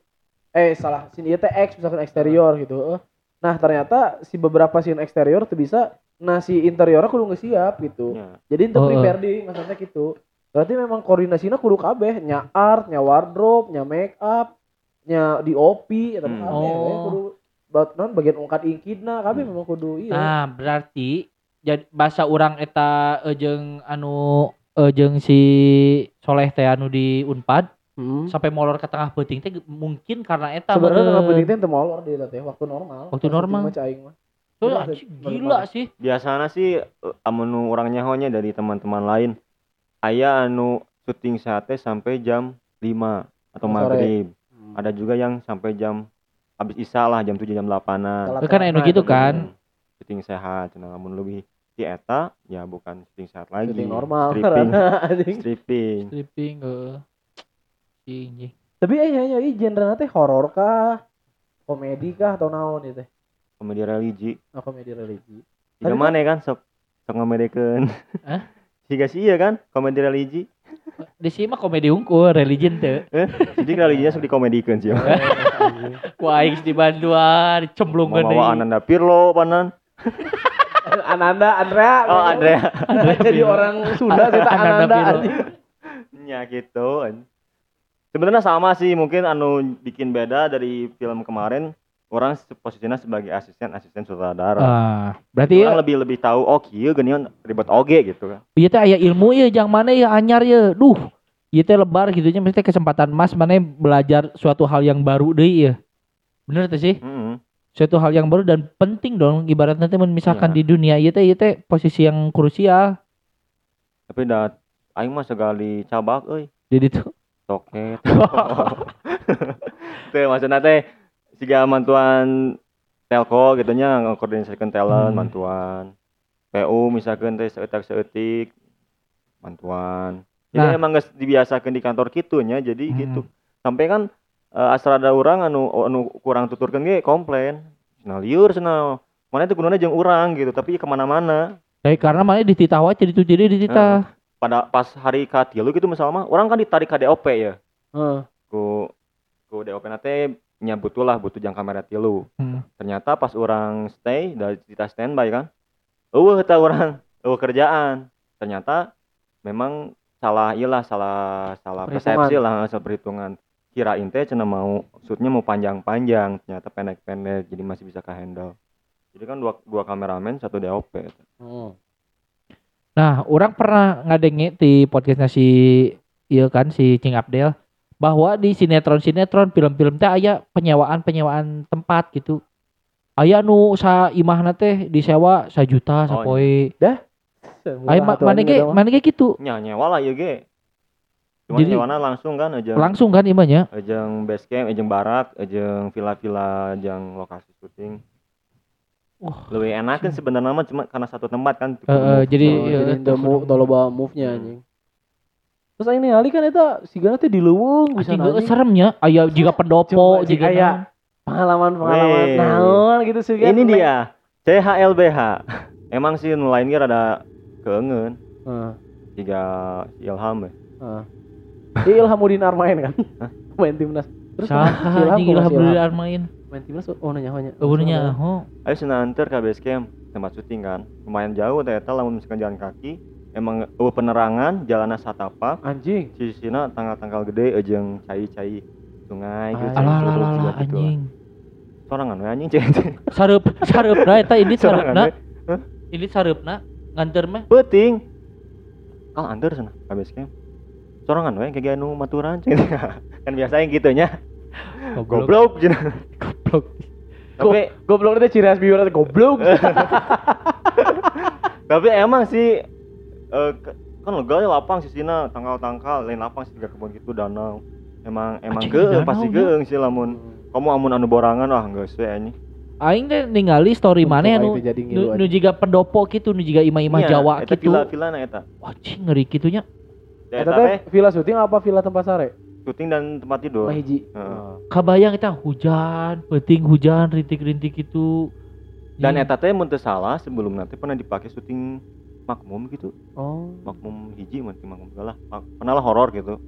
Eh salah, sin ieu teh X misalkan eksterior gitu. Eh. Nah, ternyata si beberapa sin eksterior tuh bisa nah si interiornya kudu nggak siap gitu. Nya. Jadi itu Oh, prepare di maksudnya gitu. Berarti memang koordinasinya kudu kabeh, nya art, nya wardrobe, nya make up, nya DOP eta Hmm. mah kabeh Oh. kudu bat non bagian ungkat ingkidna kabeh Hmm. memang kudu iya. Nah, berarti jadi bahasa orang eta eh, jeung anu eh, jeung si Soleh teh anu di Unpad Hmm. sampai molor ke tengah peuting teh mungkin karena eta Sebenarnya tengah penting teh molor di teh waktu normal. Waktu normal. mah cai mah. Tuh, bener gila sih. biasanya sih eh, amun orangnya honya dari teman-teman lain aya anu syuting sate sampai jam 5 atau maghrib ada juga yang sampai jam habis isya lah jam 7 jam 8an Itu kan anu gitu kan. syuting sehat cenah lamun lebih di eta ya bukan syuting sehat lagi Syuting normal. stripping anjing. stripping Stripping heeh. Anjing. Tapi eh ya ya genre teh horor kah? Komedi kah atau naon itu teh? komedi religi Oh, komedi religi. Tapi mana kan sok sok ngamedekeun Hah? Siga sih iya kan komedi religi Di sini mah komedi unggul, religion teh. jadi religinya sok dikomedikeun sih Ku aing di Bandung dicemplungkeun mau bawa Ananda Pirlo panan Ananda, Andrea. oh Andrea Jadi orang Sunda saya tak Ananda Ananda. Anjing. Ya gitu. Sebenarnya sama sih, mungkin anu bikin beda dari film kemarin. Orang posisinya sebagai asisten asisten sutradara. Ah, berarti orang lebih lebih tahu oh kieu geuningan ribet oge gitu kan. Iya teh aya ilmu ya jang mana ya anyar ya. Duh. Ieu teh lebar gitu nya mesti kesempatan emas mana belajar suatu hal yang baru deui ya. Bener teh sih? Heeh. Suatu hal yang baru dan penting dong ibaratnya teh mun misalkan Iya. di dunia ieu teh ieu teh posisi yang krusial. Tapi dah aing mah sekali cabak euy, Jadi tuh toket. Teh maksudna teh siga mantuan telco gitu nya ngkoordinasikeun talent Hmm. mantuan. PU misalkan teh seutak seutik mantuan. Jadi Nah. emang geus dibiasakeun di kantor kitu nya jadi Hmm. gitu. Sampai kan eh, asrada urang anu anu kurang tuturkeun ge komplain. Cenah liur cenah. Mana itu gunanya jeung urang gitu, tapi ke mana-mana. Kayak karena mana dititah wae jadi tuh jadi dititah. Pada pas hari katilu gitu misalnya orang kan ditarik ke DOP ya. Heeh. Ku ku DOP nate nya butuh lah butuh jang kamera tilu. Hmm. Ternyata pas orang stay dari kita standby kan. Eueuh eta orang, eueuh kerjaan. Ternyata memang salah iyalah salah salah Perhitungan. persepsi lah salah perhitungan. Kirain teh cenah mau shootnya mau panjang-panjang, ternyata pendek-pendek jadi masih bisa ke handle. Jadi kan dua dua kameramen satu DOP. Hmm. Nah, orang pernah ngadenge di podcastnya si iya kan si Cing Abdel bahwa di sinetron-sinetron film-film teh aya penyewaan-penyewaan tempat gitu. Aya nu sa imahna teh disewa sajuta Oh, sapoe. Murah Aya ma- atuh mana anjing ge mana ge gitu. nya nyewa lah ya ge cuma Jadi- nyewana langsung kan aja Langsung kan imahnya. ejeng base camp ejeng barak ejeng villa-villa ejeng lokasi syuting Wah. lebih enak kan sebenarnya mah cuma karena satu tempat kan Eh, eh, jadi Oh, iya, jadi teu move teu loba move-nya Hmm. anjing. Terus aing ningali kan eta sigana teh di leuweung bisa Anjing anjing. seremnya aya jika pendopo sih, jika kayak Pengalaman-pengalaman naon gitu sih kan. ini dia CHLBH emang sih nu lain ge rada keungeun Heeh. jika Ilham ya heeh. Dia Ilhamuddin Armain kan. main timnas. Terus Ilham anjing kumaha si alhamdulillah Ilham? main. timnas oh nanya nanya. Eueunya oh. ayo sana anter ke base camp tempat syuting kan lumayan jauh ternyata lamun misalkan jalan kaki emang eueuh penerangan jalanna satapak Anjing. di sini tanggal-tanggal gede ejeng cai-cai sungai gitu Ah, Alah alah alah gitu lah. anjing. sorangan we anjing cai Sareup sareupna eta ini sorangan sareupna. we Ini sareupna nganter mah. penting kal anter sana ke base camp sorangan we kayak anu maturan cai kan biasanya gitu nya goblok cenah. Goblok. tapi Goblok teh ciri khas teh goblok. tapi emang sih eh, ke- kan lega ya lapang sih sina tangkal-tangkal lain lapang sih tiga kebun gitu danau emang emang danau pasti nya. geung sih lamun kamu amun anu borangan wah geus we anjing Aing teh ningali story mana aing nu nu, jiga pendopo gitu, nu jiga imah-imah Iya, Jawa eta gitu. villa-villa na eta Wajing ngeri gitunya. Da Eta eta teh villa syuting apa villa tempat sare? syuting dan tempat tidur Mah hiji. Heeh. Kabayang eta hujan, penting hujan, rintik-rintik itu. dan eta teh mun teu salah sebelum nanti pernah dipakai syuting makmum gitu Oh. makmum hiji mah teu makmum lah Mak- pernah lah horor gitu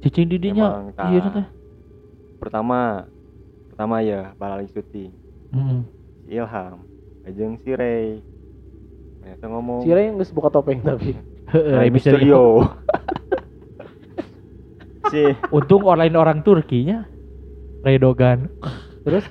cicing didinya. Emang. Iya teh. pertama pertama ya balali syuting si Ilham ajeng si Ray ternyata ngomong Si Ray geus buka topeng tapi. Heeh, Ray Mysterio. Si Untung online orang Turkinya. Redogan. Terus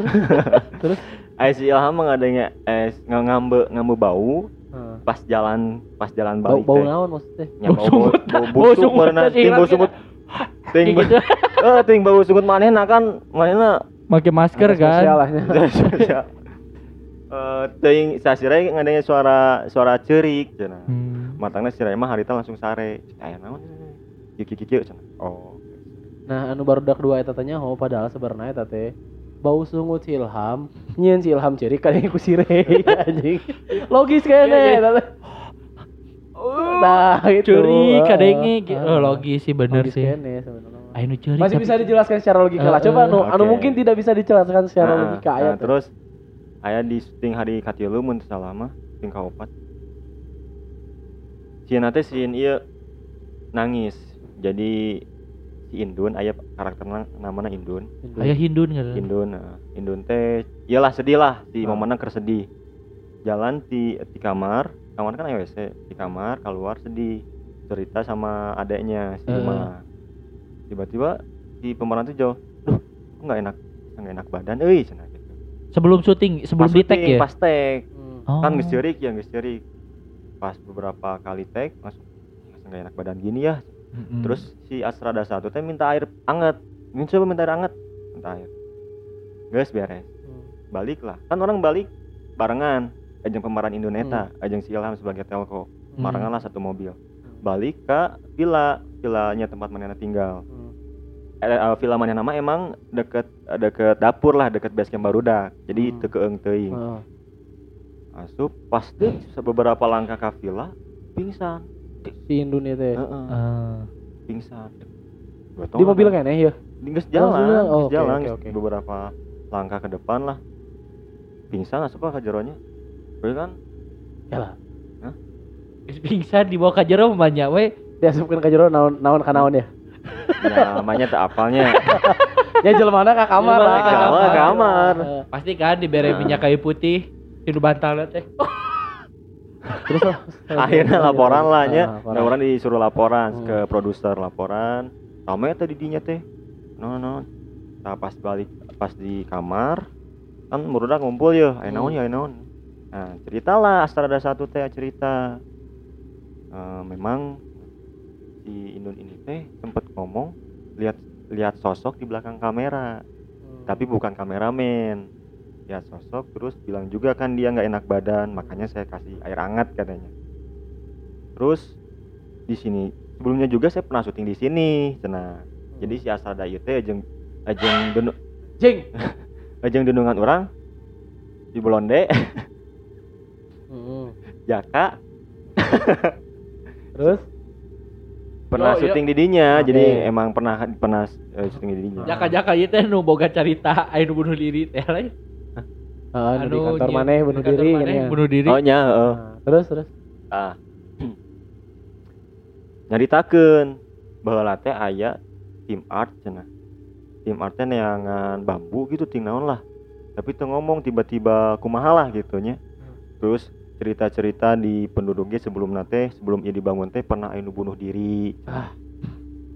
terus. Ay si Ilham mah ngadengnya eh ng- ngambe ngambe bau. Pas jalan pas jalan Bau balik bau teh. naon maksudnya? Nya Bau bau sumut. bau Bau busuk sumut ting bau sumut ting Kayak gitu. eh ting bau sumut manehna kan manehna Pakai masker kan. lahnya. eh ting sasirai ngadengnya suara suara cerik cenah Hmm. matangna si Ray mah harita langsung sare aya naon kiki kiki cenah oh Nah, anu barudak dua eta teh nyaho padahal sebenarnya eta teh bau sungut si Ilham, nyeun si Ilham ceri kan ku si Ray anjing. Logis Iya, kayaknya iya. eta teh. Nah, itu. Curi kadenge Heeh. oh, logis sih bener Logis sih. kene sebenarnya. Ayo nu curi Masih tapi- bisa dijelaskan secara logika lah. Eh, Coba eh. anu anu Oke. mungkin tidak bisa dijelaskan secara Nah, logika nah, aya teh. terus aya di syuting hari katilu mun salah mah syuting kaopat Sieun teh sieun ieu nangis jadi si Indun aya karakterna namanya Indun Aya Hindun kan. Indun nah, Indun teh iyalah sedih lah di Ah. momenna keur sedih jalan di di kamar kamar kan WC di kamar keluar sedih cerita sama adeknya si. Uma tiba-tiba si pemeran tuh jauh duh kok nggak enak nggak enak badan euy cenah gitu Sebelum syuting, sebelum di tag ya. pas tag Hmm. Oh. kan geus ceurik ya geus ceurik pas beberapa kali tag langsung "Masa nggak enak badan gini ya Mm-mm. terus si Astrada satu teh minta air anget. Min coba minta air anget. Minta air. Guys beres. Hmm. balik lah. Kan orang balik barengan. Ajeng pemeran Indoneta ajeng si Ilham sebagai telco. Hmm. barengan lah satu mobil. Balik ke villa. Villanya tempat mana tinggal. Hmm. eh, eh, villa mana nama emang deket deket dapur lah deket base camp barudak. Jadi Hmm. teu keung teuing. Heeh. asup pas deh beberapa langkah ke villa pingsan Si Indun ieu teh. Heeh, Ah. pingsan Di mobil kene ya. di geus Oh, jalan. Oh, oke, jalan oke, geus oke. beberapa langkah ke depan lah pingsan asup ka jeronya Bener kan Yalah. Geus pingsan dibawa ka jero banyak we. Diasupkeun ka jero naon naon ka naon ya. ya namanya tak apalnya Ya jelmana ka kamar lah. ka kamar. Ka kamar. Pasti kan dibere Nah. minyak kayu putih, tidur bantal teh. Terus lah. akhirnya laporan. lah nya. Ah, laporan. nah, orang disuruh laporan Hmm. ke produser laporan. Rame tadi dinya teh. No no nah pas balik pas di kamar kan murudak ngumpul ya ayo naon Hmm. ya ayo naon. Nah ceritalah Astrada satu teh cerita. Eh, memang si Indun ini teh sempat ngomong lihat lihat sosok di belakang kamera. Tapi bukan kameramen lihat sosok terus bilang juga kan dia nggak enak badan makanya saya kasih air hangat katanya terus di sini sebelumnya juga saya pernah syuting di sini cina jadi si asal dayu teh ajeng ajeng denu, Jing. ajeng denungan orang di Blonde Hmm. Jaka Terus pernah Oh, iya. syuting di dinya Oke. jadi emang pernah pernah eh, syuting di dinya Jaka-jaka ieu teh nu boga carita aya nu bunuh diri teh lain. Heeh, di Anu, kantor bunuh di kantor diri maneh gini ya. bunuh diri. oh nya heeh. Nah, terus terus. ah nyaritakeun bahwa teh aya tim art cenah tim art teh neangan bambu gitu ting naon lah tapi tuh ngomong tiba-tiba kumaha lah gitu nya terus cerita-cerita di penduduknya sebelum nate sebelum ia dibangun teh pernah anu bunuh diri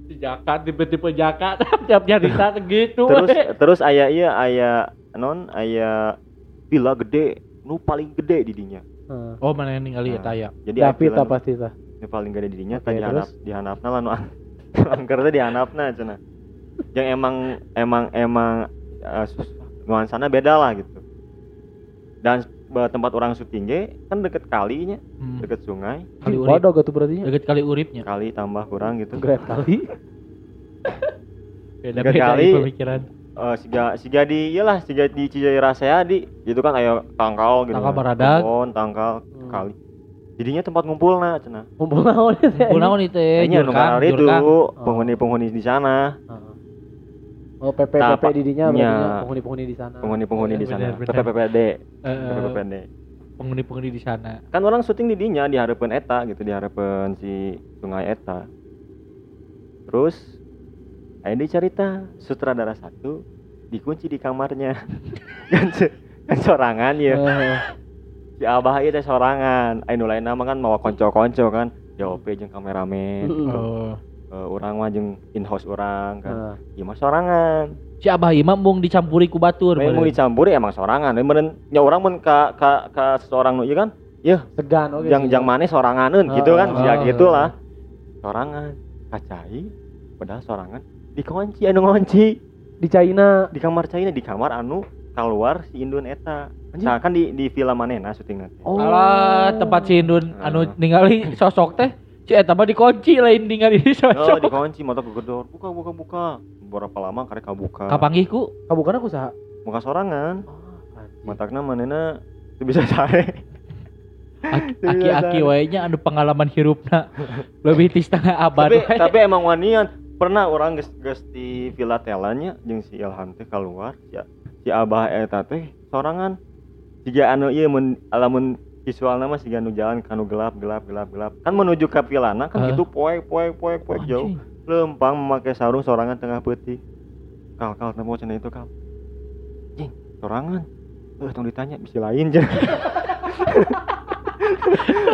Si Jaka tipe-tipe Jaka tiap nyarita teh gitu. terus we. terus aya iya aya non aya villa gede nu paling gede di dinya Heeh. Oh mana yang ningali eta ya. jadi aya David villa tak nu- pasti tah. yang paling gede di dinya tadi dihanap dihanapna lah nu an- angker teh dihanapna cenah yang emang emang emang uh, sus- nuansana beda lah gitu dan tempat orang syuting ge kan deket kalinya Hmm. deket sungai Kali urip. Waduh gak tuh berarti nya. Deket kali uripnya. kali tambah kurang gitu Great kali. Beda-beda kali. ieu pemikiran. Eh siga siga di iyalah siga di Cijaira di gitu kan ayo tangkal gitu Tangkal kan. baradag. Kebon, tangkal Hmm. kali jadinya tempat ngumpulna cenah Ngumpul naon ya teh. Kunaon naon itu nu Jurkang, ngaran itu Jurkang. penghuni-penghuni di sana Heeh. Oh PP Nah, PP Pak. di dinya berarti Nya. nya, penghuni-penghuni di sana. penghuni-penghuni di sana. PPPD Heeh, PPPD penghuni-penghuni di sana. kan orang syuting di dinya di harapan eta gitu di harapan si sungai eta terus ada cerita sutradara satu dikunci di kamarnya. Kan kan sorangan ya. Si abah itu sorangan. Ayo lain nama kan mau konco-konco kan. Ya ope jeung kameramen Heeh. Oh. Eh, orang mah jeung in house orang kan iya mah sorangan. Si Abah Imam mung dicampuri ku batur. Dicampuri emang sorangan. Lain meureun nya orang mun ka ka ka seseorang nu ieu kan? Segan oke. jang jang maneh soranganeun gitu kan? Ah. gitulah. Sorangan. Kacai. Padahal sorangan dikunci anu ngunci di China. di kamar China di kamar anu keluar si Indun eta Anjing. nah kan di di film manehna syuting nanti Oh. Alah, tempat si Indun anu Ah. ningali sosok teh. Si eta mah dikunci lain ningali di oh sosok. dikunci mata gegedor buka buka buka berapa lama karek kabuka Kapanggih ku? Kabukan aku saha? muka sorangan Oh, anjing. matakna manehna teu bisa sare Aki- Aki-aki wae nya anu pengalaman hirupna lebih ti setengah abad. tapi tapi emang wanian pernah orang geus geus di Villa Telanya jeung si Ilham teh keluar ya si Abah eta teh sorangan. Siga anu ieu mun alamun visualna mah siga anu jalan kanu gelap gelap gelap gelap. Kan menuju ke Villana kan Heeh. gitu poek poek poek poek jauh. Anjing. lempang memakai sarung sorangan tengah putih kal kal temu cenah itu kal. Jing sorangan. Eh tong ditanya bisi lain cenah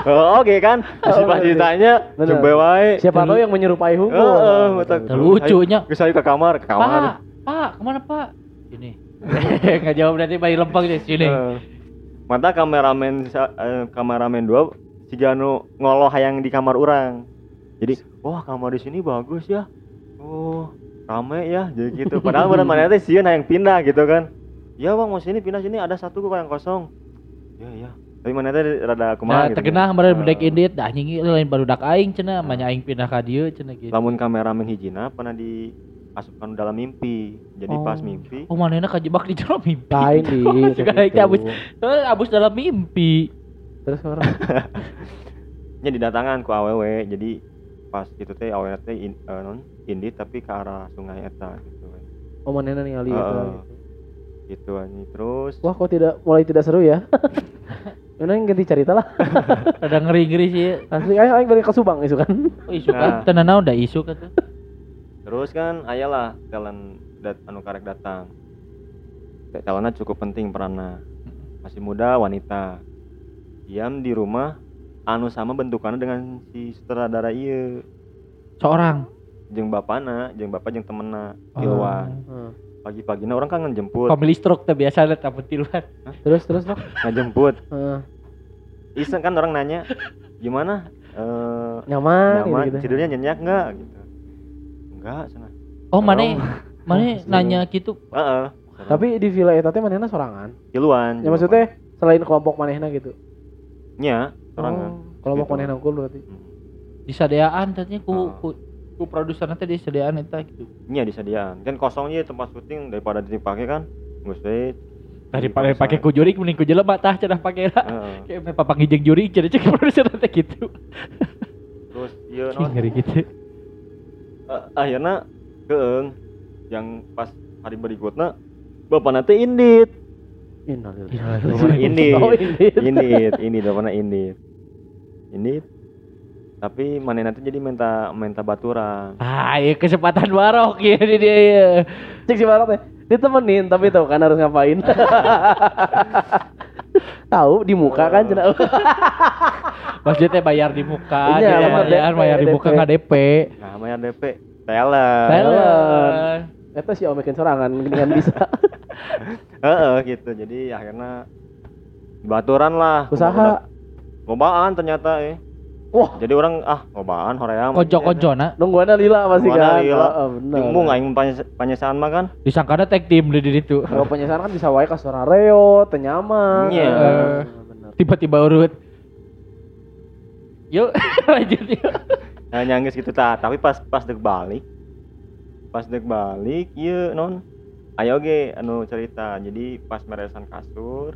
oh, oke kan si pas ditanya Bener. coba wae Siapa tahu yang menyerupai hukum. Heeh, betul. Teu lucunya. Geus ayo ke kamar, ke Pak, kamar. Pak, ke mana Pak? Ini. Enggak jawab nanti bayi lempeng di sini. Heeh. Mata kameramen eh, kameramen dua si Gano ngoloh hayang di kamar orang. Jadi, wah kamar di sini bagus ya. Oh, rame ya, jadi gitu. Padahal bener mana teh sieun hayang pindah gitu kan. Ya bang, mau sini pindah sini ada satu kok yang kosong. Ya ya. Tapi mana teh rada kumaha Nah, gitu. terkenal kemarin Heeh. bedek indit, dah anjing ieu lain barudak aing cenah, manya aing pindah ka dieu cenah gitu. Lamun kameramen hijina pernah diasupkan dalam mimpi. Jadi Oh. pas mimpi, Oh, manehna kajebak di jero mimpi. Lain di. Segala itu abis, eh, abis dalam mimpi. Terus orang. nya didatangan ku awewe jadi pas itu teh awewe teh in, eh, non indit tapi ke arah sungai eta gitu kan Oh manehna ningali eta Heeh. gitu. gitu anjing terus Wah kok tidak mulai tidak seru ya? Mana ganti cerita lah. Ada ngeri-ngeri sih. Asli ayo ayo balik ke Subang isu kan. Oh, isu Nah. kan, tenan naon da isu kan terus kan ayalah talent dat anu karek datang talentnya cukup penting peranna masih muda wanita diam di rumah anu sama bentukannya dengan si sutradara ieu Seorang. jeung bapana jeung bapak jeung temenna Oh. tiluan Heeh. pagi-pagina orang kan ngejemput Family stroke teh biasa ada tapi tiluan. Terus terus dok. ngejemput Heeh. iseng kan orang nanya gimana eh nyaman, nyaman gitu. tidurnya nyenyak nggak gitu enggak sana Oh, mana mana Oh, nanya gitu. Heeh. Tapi di villa eta teh manehna sorangan. Kiluan. Ya maksudnya selain kelompok manehna gitu. nya sorangan. Oh, kelompok Gitu. manehna unggul berarti. Hmm. Disadiaan tadinya ku Oh. ku, ku produser nanti disediaan eta gitu. Nya disediaan. Kan kosongnya tempat syuting daripada dipakai kan. We. Daripada pakai ku jurik mending ku jelema tah cenah pake lah. Kayak me papang hijeng jurik cenah cek produser nanti gitu. Terus ieu Ih, non ngeri gitu. eh, akhirnya keeng yang pas hari berikutnya bapak nanti indit Innalillahi. Bapak indit Oh, indit. indit indit bapak indit indit tapi mana nanti jadi minta minta baturan Ah, iya kesempatan barok ya di dia ya. Cek si Barat teh ditemenin tapi tahu kan harus ngapain. tahu di muka kan cenah. Maksudnya bayar di muka, Iya, dia bayar, DP, bayar di muka nggak DP. nah namanya DP talent Talent. Eta si omekin sorangan dengan bisa. Heeh gitu jadi akhirnya baturan lah Usaha. ngobaan ternyata eh Wah, jadi orang ah ngobaan hoream Kojo-kojo na. nungguannya lila pasti kan. lila. Heeh, bener. Bingung aing panyesaan mah kan Disangkana tag team di itu. Kalau penyesalan kan bisa wae ka seorang Reo, tenyaman. Iya. Heeh, bener. Tiba-tiba urut. Yuk, lanjut yuk. nah nyangges gitu ta tapi pas pas dek balik pas dek balik iya non ayo ge anu cerita jadi pas meresan kasur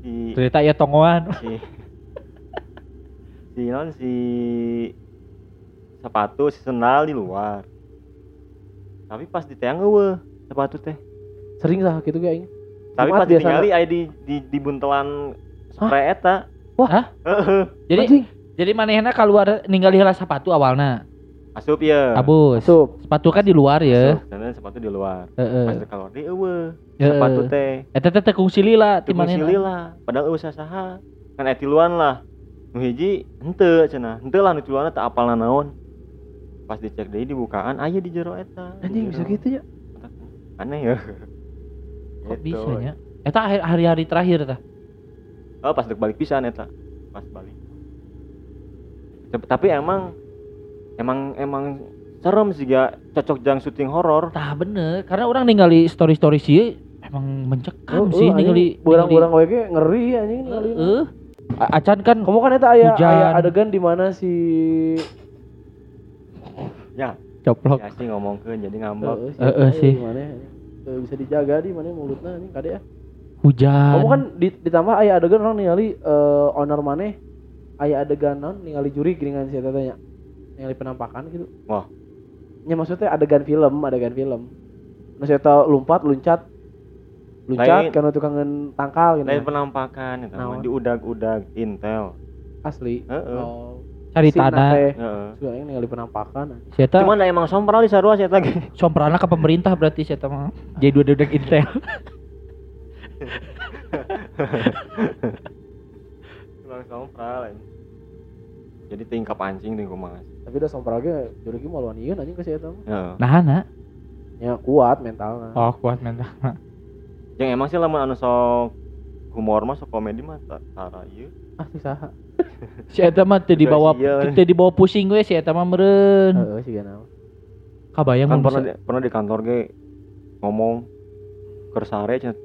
si Cerita ya tongoan. si si non si sepatu si sendal di luar tapi pas di teang eueuh sepatu teh Sering lah gitu aing. tapi Jumat pas ditinggali aya di di di buntelan spray eta Hah? Heeh. Jadi Anjing. jadi manehna keluar ninggali heula sepatu awalna. asup ya Abus. Sup. Sepatu kan di luar ya. Asup, dan sepatu di luar Heeh. pas keluar di eueuh sepatu teh Eta teh teh kungsi lila ti manehna. lila padahal usaha saha kan etiluan lah hiji henteu cenah henteu lah nu tiluanna teu apal naon pas dicek deui dibukaan aya di jero eta di Anjing bisa gitu ya. aneh ya Kok Gitu. bisa nya? Eta hari- hari-hari terakhir tah. oh pas dek balik pisan eta pas balik tapi emang emang emang serem sih gak cocok jang syuting horor Tah bener, karena orang ningali story-story sih emang mencekam sih ningali Burang-burang wae ge ngeri anjing ningali. Heeh. Acan kan Kamu kan eta aya Hujan. aya adegan di mana si ya coplok. ya sih ngomongkeun jadi ngambek Heeh, si Heeh, eta sih. di mana Teu bisa dijaga di mana mulutna anjing kade ya. Hujan. Kamu kan di- ditambah aya adegan orang ningali eh, owner maneh aya adegan non ningali juri geringan si eta teh nya. Ningali penampakan gitu. Wah. Ya maksudnya adegan film, adegan film. Nu si eta lompat, luncat. Luncat karena tukangan tangkal gitu. lain penampakan itu Naon? di udag-udag intel Asli. Heeh. Oh. cari tanah. Heeh. Sudah yang ningali penampakan. Si eta Cuman emang sompral di sarua sih eta ge. somprana ke pemerintah berarti si eta mah. Jadi dua dedek intel. Emang sompral. Jadi tingkap anjing tingkap mas. Tapi udah sompral ge juri ge maluan ieu anjing ke si eta. mah. Heeh. Nah, nah. Ya kuat mentalnya. Oh, kuat mental. Yang emang sih lamun anu sok humor mah sok komedi mah ta- tara ieu. Asli saha. Si eta mah teu dibawa Iya. teu dibawa pusing we si eta mah meureun. Heeh sih kan. Kabayang Kan mun pernah di, pernah di kantor ge ngomong kersare cenah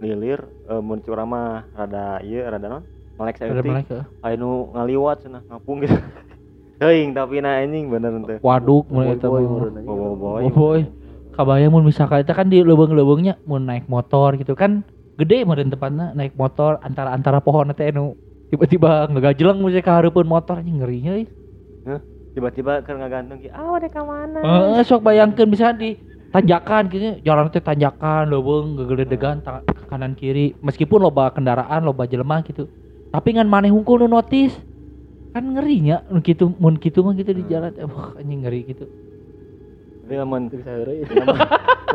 lilir eh mun curah mah rada ieu rada non melek Ada saeutik. melek, heeh. Aya nu ngaliwat cenah ngapung gitu. Teuing tapi na anjing bener teh. Waduk mun eta Boy, mah. Boy, boy. Oh boy, kabayang mun misalkan itu kan di leubeung-leubeungnya mun naik motor gitu kan gede meureun tempatna naik motor antara-antara pohon teh nu tiba-tiba ngegajleng mun ka hareupeun motor anjing ngerinya euy. Tiba-tiba keur ngagantung ki, "Ah, udah ka mana?" Heeh, sok bayangkeun bisa di tanjakan gitu jalan teh tanjakan leuweung gegeledegan ta- kanan kiri meskipun loba kendaraan loba jelema gitu tapi ngan maneh hungkul nu notis kan ngerinya kitu mun kitu mah gitu di Hmm. jalan wah anjing ngeri gitu Tapi lamun lamun,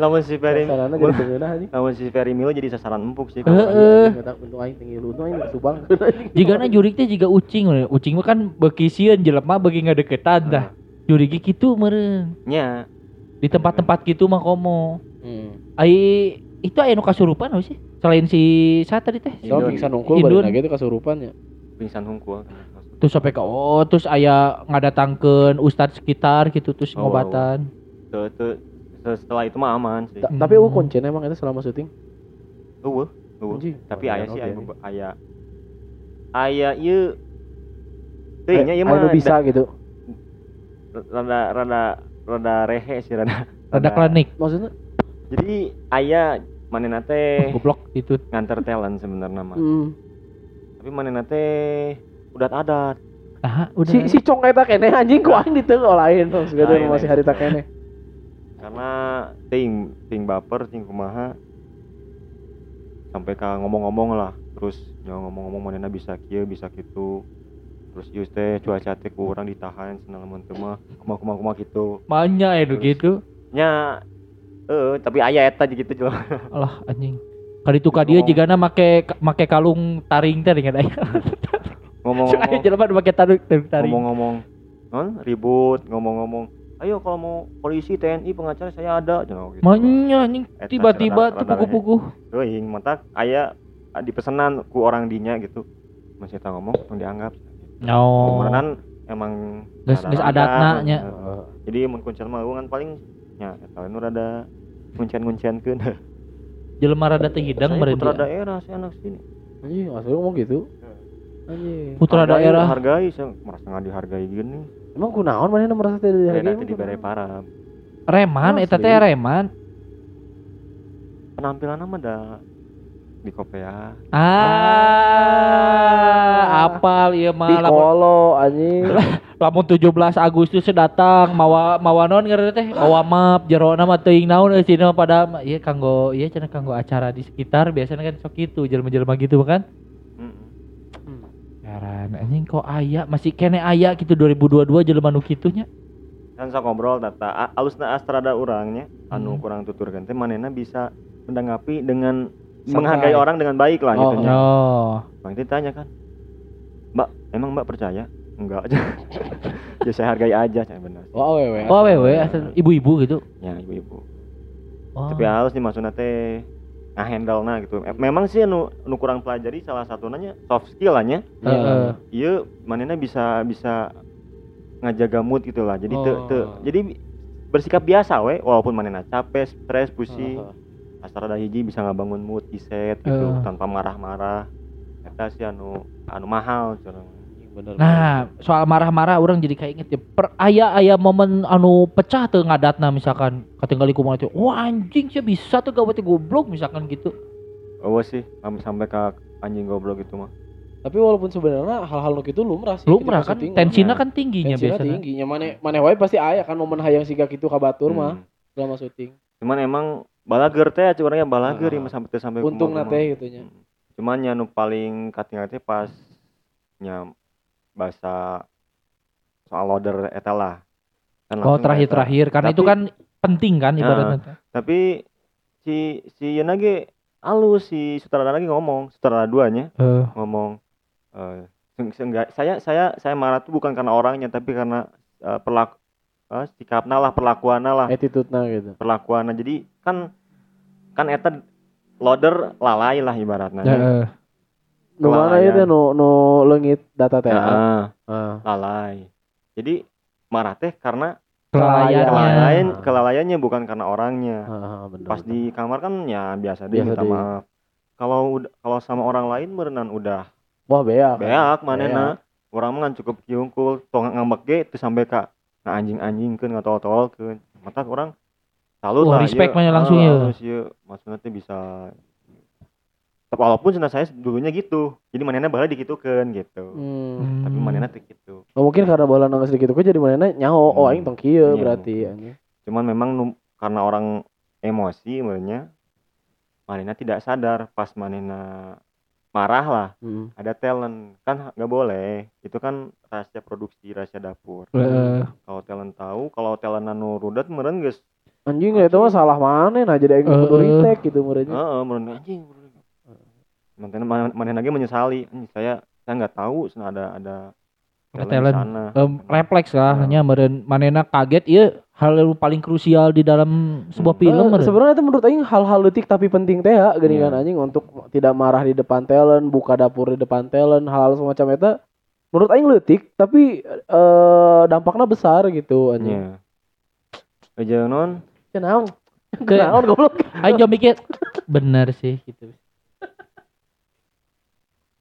lamun si Ferry Sarana jadi beungeunah anjing. lamun si Ferry Milo jadi sasaran empuk sih. Heeh. Untung aing tinggi lu aing subang jika jurik teh juga ucing we. ucing mah kan beki sieun jelema beki ngadeketan tah jurik kitu meureun Nya, di tempat-tempat gitu mah komo Hmm. ai itu aya nu kasurupan apa sih selain si sa tadi teh Indun. pingsan unggul Indun. bari lagi itu kasurupan ya. pingsan hungkul. terus sampai ke oh terus aya ngadatangkeun ustad sekitar gitu terus Oh, ngobatan Tuh, tuh, setelah itu mah aman sih Ta- Hmm. Tapi eueuh kuncen emang itu selama syuting. Eueuh. Anjing. tapi Oh, aya iya, sih oke. aya bebe- aya aya ieu teuing nya ieu Aya mah bisa gitu. da- rada rada rada rehe sih rada rada klinik Maksudnya? jadi aya manehna teh goblok itu nganter talent sebenarnya mah Hmm. tapi manehna teh udah adat ah udah Si si cong eta kene anjing ku aing diteu lain maksudnya Lain, masih lain. harita kene. Karena ting ting baper ting kumaha sampai ka ngomong-ngomong lah terus ya ngomong-ngomong manehna bisa kieu bisa gitu terus ieu teh cuaca teh ku urang ditahan lamun teu mah kumaha kumaha gitu Manya ya gitu. nya eh tapi aya eta gitu juga Alah anjing. Kali Terus dia ngomong. jigana make make kalung taring teh dengan aya. Sok aya ngomong-ngomong make taring taring. taring. ngomong-ngomong non ribut ngomong-ngomong ayo kalau mau polisi TNI pengacara saya ada gitu Manya anjing Eta tiba-tiba tuh puku-puku. Teuing mata aya dipesenan ku orang dinya gitu masih tak ngomong yang dianggap Oh. Kemudian emang Geus- geus langgar, adatna nya. heeh. jadi mun kuncen mah kan paling nya eta nu rada nguncen-nguncенkeun Jelema rada teu hidang saya berarti. putra ya. daerah saya anak sini Anjing asli ngomong gitu. Anjing. Putra Hargai- daerah. hargai saya merasa nggak dihargai gini Emang kunaon manehna merasa teu saya dihargai? nanti dibere parah Reman eta teh reman. penampilan mah da di kopea Ah, apal ieu Di mah lamun kolo anjing. lamun 17 Agustus datang mawa mawa naon ngaranna teh mawa map jerona mah teuing naon cenah pada ieu kanggo ieu cenah kanggo acara di sekitar biasanya kan sok kitu jelema-jelema gitu kan. Heran anjing kok aya masih kene aya gitu 2022 jelema nu kitu nya kan sok ngobrol tata alusna astrada urangnya anu Hmm. kurang tuturkan teh manehna bisa mendanggapi dengan Santai. menghargai orang dengan baik lah Oh, gitu nya. oh Bang tanya kan, Mbak, emang Mbak percaya? Enggak aja. ya saya hargai aja, saya benar. Oh awewe. oh wewe asal ibu-ibu gitu Ya ibu-ibu. oh. Tapi halus nih maksudnya teh ngahandle nah gitu. Memang sih anu, anu kurang pelajari salah satu nanya soft skill lah nya. Heeh. Iya, manehna bisa bisa ngajaga mood gitu lah. Jadi Oh. teu- jadi bersikap biasa we walaupun manehna capek, stres, pusing. Asal ada hiji bisa ngabangun mood reset gitu Heeh. tanpa marah-marah. Eta sih anu anu mahal curang. Bener. Nah, soal marah-marah orang jadi kayak inget ya. Per aya aya momen anu pecah tuh ngadatna misalkan katinggali kumaha teh. Wah anjing sih bisa tuh gawe teh goblok misalkan gitu. Oh sih, sampai sampai ke anjing goblok gitu mah. Tapi walaupun sebenarnya hal-hal nu kitu lumrah sih. Lumrah kan tensinya Nah, kan tingginya Tensinya biasanya. tinggi. Nya maneh maneh wae pasti aya kan momen hayang siga kitu ka batur mah Hmm. selama syuting. Cuman emang balager teh curangnya balager Ah. ya sampai sampai Untung nate gitu nya. Hmm. Cuman nya nu paling katingal teh pas nya bahasa soal loader eta lah. Kan Oh terakhir-terakhir karena Tapi- itu kan penting kan ibaratnya. teh. Tapi si si Yeuna ge alus si sutradara lagi ngomong, sutradara duanya Eh, ngomong eh seng- seenggak- saya saya saya marah tuh bukan karena orangnya tapi karena eh, perlaku eh, sikapna lah perlakuanna lah Attitude-na gitu. perlakuannya jadi kan kan eta loader lalai lah ibaratnya ya, eh. Nu mana Kelalaian. itu nu nu leungit data teh. Heeh, Ah. lalai jadi marah teh karena kelalaiannya. kelalaian Ah. kelalaiannya bukan karena orangnya Heeh, bener. pas di kamar kan ya biasa dia Biasa minta deh. maaf kalau kalau sama orang lain berenang udah Wah beak. beak manehna orang mah ngan cukup kiungkul tong ngambek ge teu sampai ka nah anjing-anjingkeun ngatol-tolkeun mata orang salut Wah, lah respect ieu. mah langsung Ah, ieu. terus ieu maksudna teh bisa walaupun cenah saya dulunya gitu. Jadi manehna bala dikitukeun gitu. Hmm. tapi manehna teh gitu. Oh, mungkin karena bola nangis sedikit itu jadi mana nyaho oh Hmm. aing tong kieu Iya, berarti anjing. cuman memang nu- karena orang emosi sebenarnya manehna tidak sadar pas manehna marah lah. Hmm. ada talent. Kan nggak boleh. Itu kan rahasia produksi rahasia dapur. Eh, kalau talent tahu kalau talent anu rudat meren geus Anjing itu mah salah mana nah jadi aing retake gitu merenya. heeh meren anjing manehna ge menyesali anjing saya saya nggak tahu sana ada ada talent, sana em, refleks lah Nah. hanya meren manena kaget iya hal yang paling krusial di dalam sebuah Hmm. film meureun. sebenarnya itu menurut aing hal-hal detik tapi penting teh ya gini Iya. kan anjing untuk tidak marah di depan talent, buka dapur di depan talent, hal-hal semacam itu menurut aing leutik tapi eh dampaknya besar gitu anjing. Nya. Aja non Ya naon? Ke- Naon goblok? Aing mikir bener sih gitu.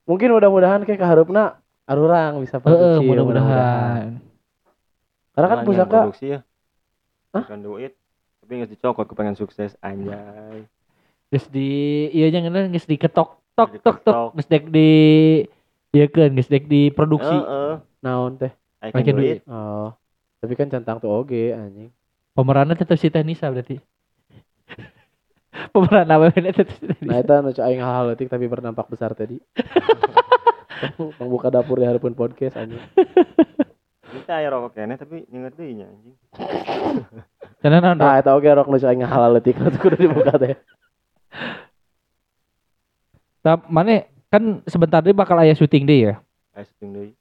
Mungkin mudah-mudahan kayak keharupna arurang bisa Heeh, produksi. mudah-mudahan. Karena kan Makanya pusaka produksi ya. Hah? Bukan duit. Tapi nggak dicokot kepengen sukses anjay. Geus di iya nya ngeunan geus diketok tok tok tok geus dek di Iya kan, geus dek di produksi. Heeh. naon teh. Do duit. it. Oh. Tapi kan centang tuh oge anjing. Pemerannya tetap si Tenisa berarti. Pemeran apa tetap si Nah, itu anu aing hal-hal leutik tapi berdampak besar tadi. Membuka dapur di harapan podcast anjing. Kita aya rokok kene tapi nyeungeut deui nya anjing. Karena non Nah, eta oge rok nu aing hal-hal leutik atuh kudu dibuka teh. Nah, mana kan sebentar deh bakal aya syuting deh ya. Aya syuting deui.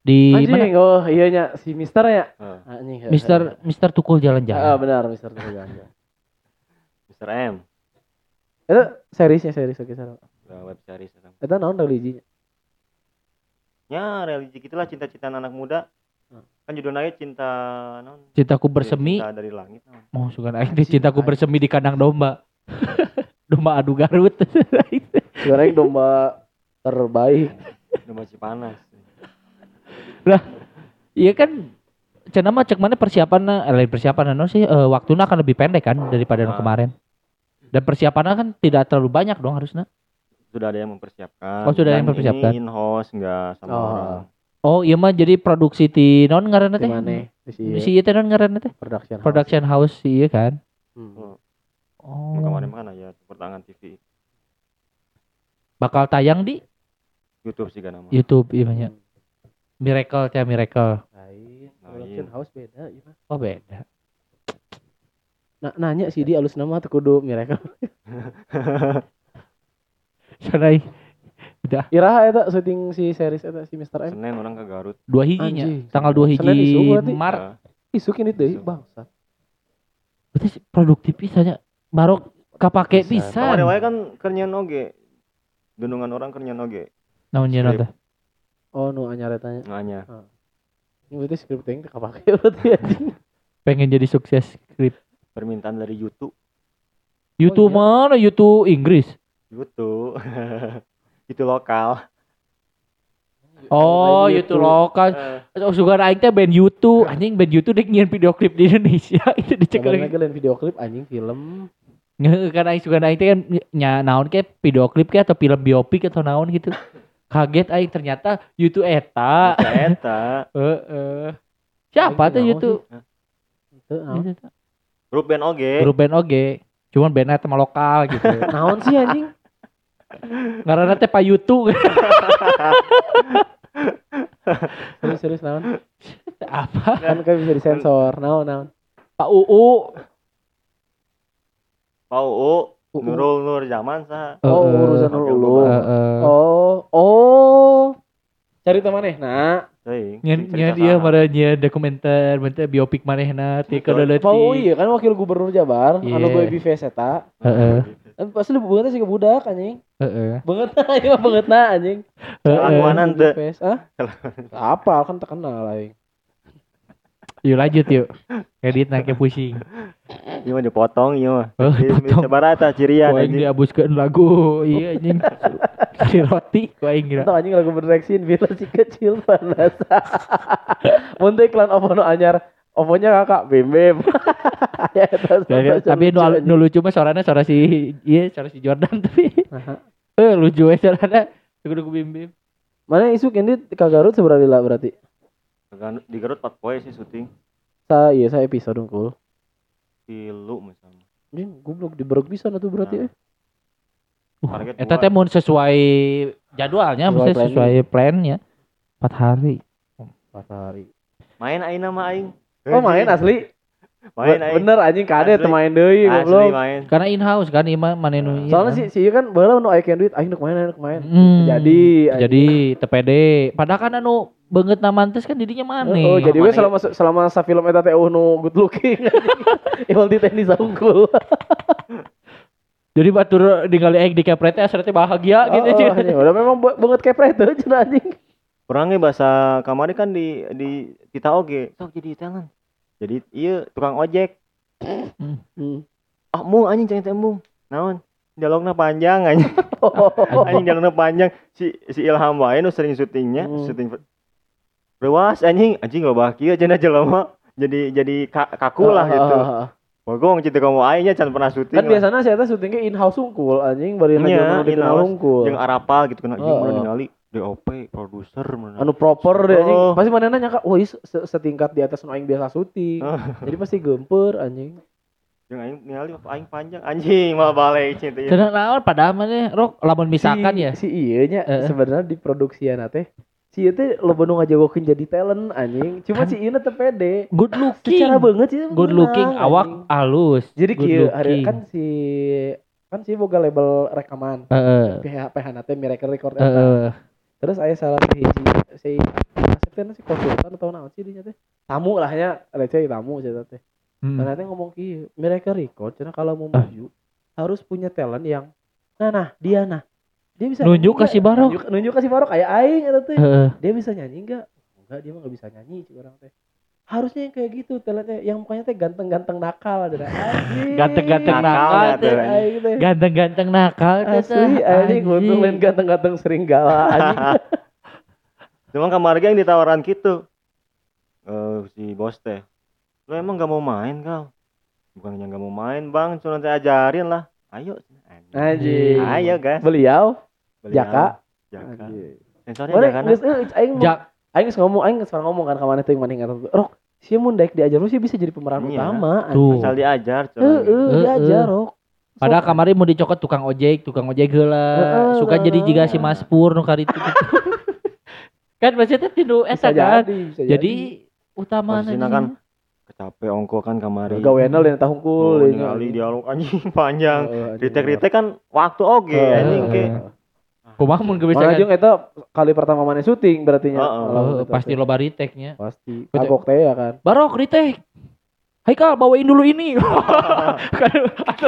Di mana? Anjing, oh iya nya si Mister ya. Anjing. Mister Mister Tukul Ah, jalan-jalan. benar Mister Tukul Jalan. Mr. M. Itu seriesnya series oke sareng. Udah web series. Eta naon religi? Ya, religi gitulah cinta-cinta anak muda. Hmm. Kan judulnya cinta non Cintaku bersemi. Cinta dari langit. Mau suka aing teh cintaku bersemi di kandang domba. domba adu Garut. Sekarang domba terbaik. Udah masih panas. Iya kan cenah mah cek mana persiapannya eh, lain persiapan no sih eh, waktunya akan lebih pendek kan daripada yang Ah. kemarin. Dan persiapannya kan tidak terlalu banyak dong harusnya. Sudah ada yang mempersiapkan. Oh, sudah ada yang mempersiapkan. Ini in-house enggak sama Oh. orang. Oh iya mah jadi produksi ti non ngaranna Di teh. mana? Di si Di si ieu teh non ngaranna teh. production. house. Production house sih iya kan. Hmm. Oh. Yang Kemarin mana ya pertangan TV Bakal tayang di YouTube sih kan nama. YouTube iya banyak. Miracle teh Miracle. Lain. Lain. Production house beda iya mah. Oh beda. Nah, nanya sih di alus nama tuh kudu Miracle. Sanai udah Iraha eta syuting si series eta si Mr. M. Senin orang ke Garut. dua hijinya Anjing. tanggal dua hiji isu berarti? Maret. Ya, Isuk ini deui Isuk. bangsat. Berarti produktif pisahnya baru kapake Pisan. Kemarin pisan. wae kan kerjaan oge. Gunungan orang kerjaan oge. Naon nya Skrip. teh? Oh, nu anyar tanya. Nganya. Ini berarti script teh kapake berarti anjing. Pengen jadi sukses skrip. Permintaan dari YouTube. YouTube iya? mana? YouTube Inggris. YouTube. itu lokal. Oh, YouTube YouTube. lokal. Oh, suka aing teh band YouTube. Anjing band YouTube dek nyian video klip di Indonesia. Itu dicek lagi. lain video klip anjing film. Kan aing suka aing teh kan nya naon ke video klip ke atau film biopik atau naon gitu. Kaget aing ternyata YouTube eta. Eta. Heeh. Siapa Aing tuh YouTube? Teu naon. Grup band oge. Grup band oge. Cuman bandnya tema lokal gitu. Naon sih anjing? Ngaranna teh Pak Yutu. Serius serius naon? Apa? Kan kan bisa disensor. Naon naon? Pak UU. Pak UU. Nurul Nur Zaman sah. Oh, urusan ulu. oke, Heeh. Oh, oh. Cari teman eh. Nah, Saha. dia mara nyen dokumenter bentar biopik manehna ti Betul. kada Pak oh iya kan wakil gubernur Jabar, Iya. anu gue BVS eta. Heeh. Kan pasti lu banget sih ke budak anjing. Heeh. Banget nah, iya mah banget nah anjing. Kelakuanan ah? Apa kan terkenal aing. Yuk lanjut yuk. Edit nake pusing. Ieu mah dipotong ieu mah. Oh, Di dipotong. Sabarata cirian Ku aing anjing. diabuskeun lagu iya anjing. Kali roti ku aing kira. Anjing lagu berreksin bila si kecil panas. Mun teh iklan OVO nu anyar. OVO-nya kakak Bim Bim. Ya, eta Tapi- nu lucu, nu lucu mah suaranya suara si iya suara si Jordan tapi. Eh lucu we suaranya. Kudu ku bim bim. Mana isuk ini ka Garut seberapa berarti? Kan Di Garut 4 poe sih syuting. Sa iya sa episode unggul. Tilu misalnya. Anjing goblok di Berg bisa tuh berarti eh. Uh, Target eta dua. teh mun sesuai jadwalnya, Sesuai maksudnya planning. sesuai plannya. 4 hari. Empat hari. Main aing nama aing. Oh main asli? Main aing. Bener anjing kade teu main deui Asli goblok. main. Karena in house kan ima manenu ieu Soalnya kan. si si ieu kan baheula nu aya duit aing nuk main aing nuk main. Hmm, Jadi jadi TPD. Padahal kan anu banget namantes kan didinya mana? Oh, jadi we Mana selama selama sa film eta teh nu good looking. Iwal di tenis unggul. Jadi batur ningali aing di kepret teh asal teh bahagia gitu Oh. Udah memang ba- banget kepret tuh cenah anjing. Orangnya bahasa kamari kan di di kita oge. Sok jadi talent. Jadi iya tukang ojek. Hmm. Ah mu anjing ceng tembung. Naon? Dialognya panjang anjing. anjing dialognya panjang. Si si Ilham wae nu sering syutingnya, Hmm. syuting Rewas anjing, anjing loba kieu cenah jelema. Jadi jadi ka- kaku lah Ah, gitu. ah, ah. Bogong cinta kamu aingnya can pernah syuting. Kan biasanya saya teh syutingnya in house unggul anjing bari ngajaman dikenal in-house. unggul. Jeung Arapa gitu kan anjing mana oh. ningali DOP produser mana. Anu proper deh anjing. Pasti mana nanya kak, wah se- setingkat di atas nu aing biasa syuting. Jadi pasti gemper anjing. Jeung aing ningali aing panjang anjing malah balik cinta. Cenah naon padahal mah rok lamun misalkan ya. Si iya nya Heeh. sebenarnya di produksian teh si ieu teh loba nu ngajagokeun jadi talent anjing. Cuma Kan- si ieu teh pede. Good looking. Secara banget sih Good looking, awak halus. Jadi hari looking. kan si kan si boga label rekaman. Heeh. PH PH nate Miracle Record Heeh. eta. Terus aya salah si si Asep teh si konsultan atau naon sih dinya teh. Tamu lah nya, receh tamu cerita teh. Hmm. Nah, nanti ngomong kieu, Miracle Record cenah kalau mau Ah. maju harus punya talent yang nah nah dia nah. Dia bisa Nunjuk nyanyi ke si nggak? Barok. Nunjuk, nunjuk ke si Barok kayak aing eta teh. Heeh. Dia bisa nyanyi enggak? Enggak, dia mah enggak bisa nyanyi cik orang teh. Harusnya yang kayak gitu talentnya yang mukanya teh ganteng-ganteng nakal ada. Ganteng-ganteng Nakal teh. tuh. Ganteng-ganteng nakal teh. Asli anjing untung lain ganteng-ganteng sering gala anjing. Cuma kemarin yang ditawaran gitu. Eh si bos teh. Lu emang gak mau main kau? Bukannya gak mau main bang, cuma nanti ajarin lah. Ayo. Anjing. Ayo guys. Beliau. Jaka. Jaka. Sensornya Jaka. aing aing geus ngomong aing geus ngomong kan ka mana teh mana ingat Rok, si mun daek diajar lu sih bisa jadi pemeran Iya. utama. Tuh. Asal diajar. Heeh, cuman. Heeh. diajar Rok. Padahal kemarin mau dicokot tukang ojek, tukang ojek heula. Heeh, Suka jadi jiga si Mas Pur nu kari itu. kan maksudnya tindu Bisa eta kan. jadi, Jadi utama kan Capek ongko kan kemarin. gaweana lain tahun Oh, kul ningali dialog anjing panjang. Heeh, anjing. Ritek-ritek kan waktu oke Heeh, anjing ke. Kumaha mun geus Mana jeung eta kali pertama mana syuting berarti nya. Heeh. Oh, eta pasti loba retake-nya. pasti. Betul. Kagok teh ya kan. Barok retake. Haikal bawain dulu ini. kan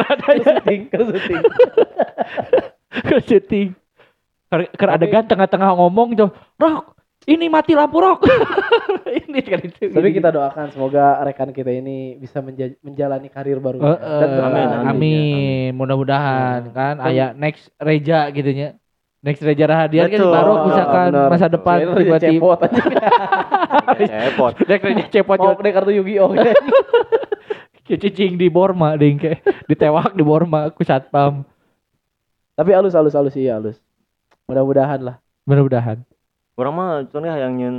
ada ya Syuting, ke syuting. ke syuting. Ker, adegan tengah-tengah ngomong tuh, Rok, ini mati lampu Rok. ini kan itu. Tapi kita doakan semoga rekan kita ini bisa menja- menjalani karir baru. Eh, Dan Amin, amin, amin, mudah-mudahan Hmm. kan Kan- aya next Reja gitu nya. Next Reja Rahadian kan baru misalkan bener. masa depan tiba-tiba cepot aja. Cepot. next Reja cepot Mau kartu Yu-Gi-Oh. cicing di Borma dingke ditewak di Borma ku satpam Tapi halus halus halus iya halus. Mudah-mudahan lah. mudah-mudahan Orang mah contohnya yang nyen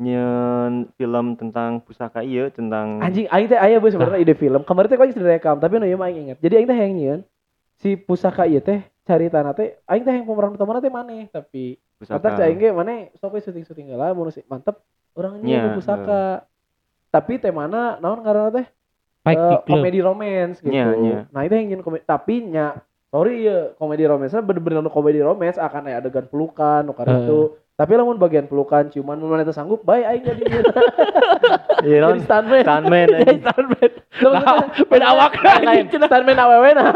nyen film tentang pusaka iya tentang Anjing aing teh aya beuh sebenarnya ide film. Kemarin teh kayaknya sudah direkam, tapi nu ieu mah aing inget. Jadi aing teh hayang nyieun si pusaka ieu teh caritana teh aing teh yang pemeran utama teh maneh tapi. Kata aing ge maneh sok we syuting-syuting heula mun si mantep urang Nya, nyieun pusaka. Tapi teh mana naon ngaranna teh? Eh, Club komedi romance gitu. Nya, nya. Nah itu yang ingin komedi, tapi nya sorry ya komedi romance bener-bener komedi romance akan aya adegan pelukan nu Eh. itu. Tapi lamun bagian pelukan ciuman mun mana teu sanggup bae aing jadi Iya jadi stuntman. stuntman anjing. stuntman. Nah, beda awak lain stuntman awewe nah.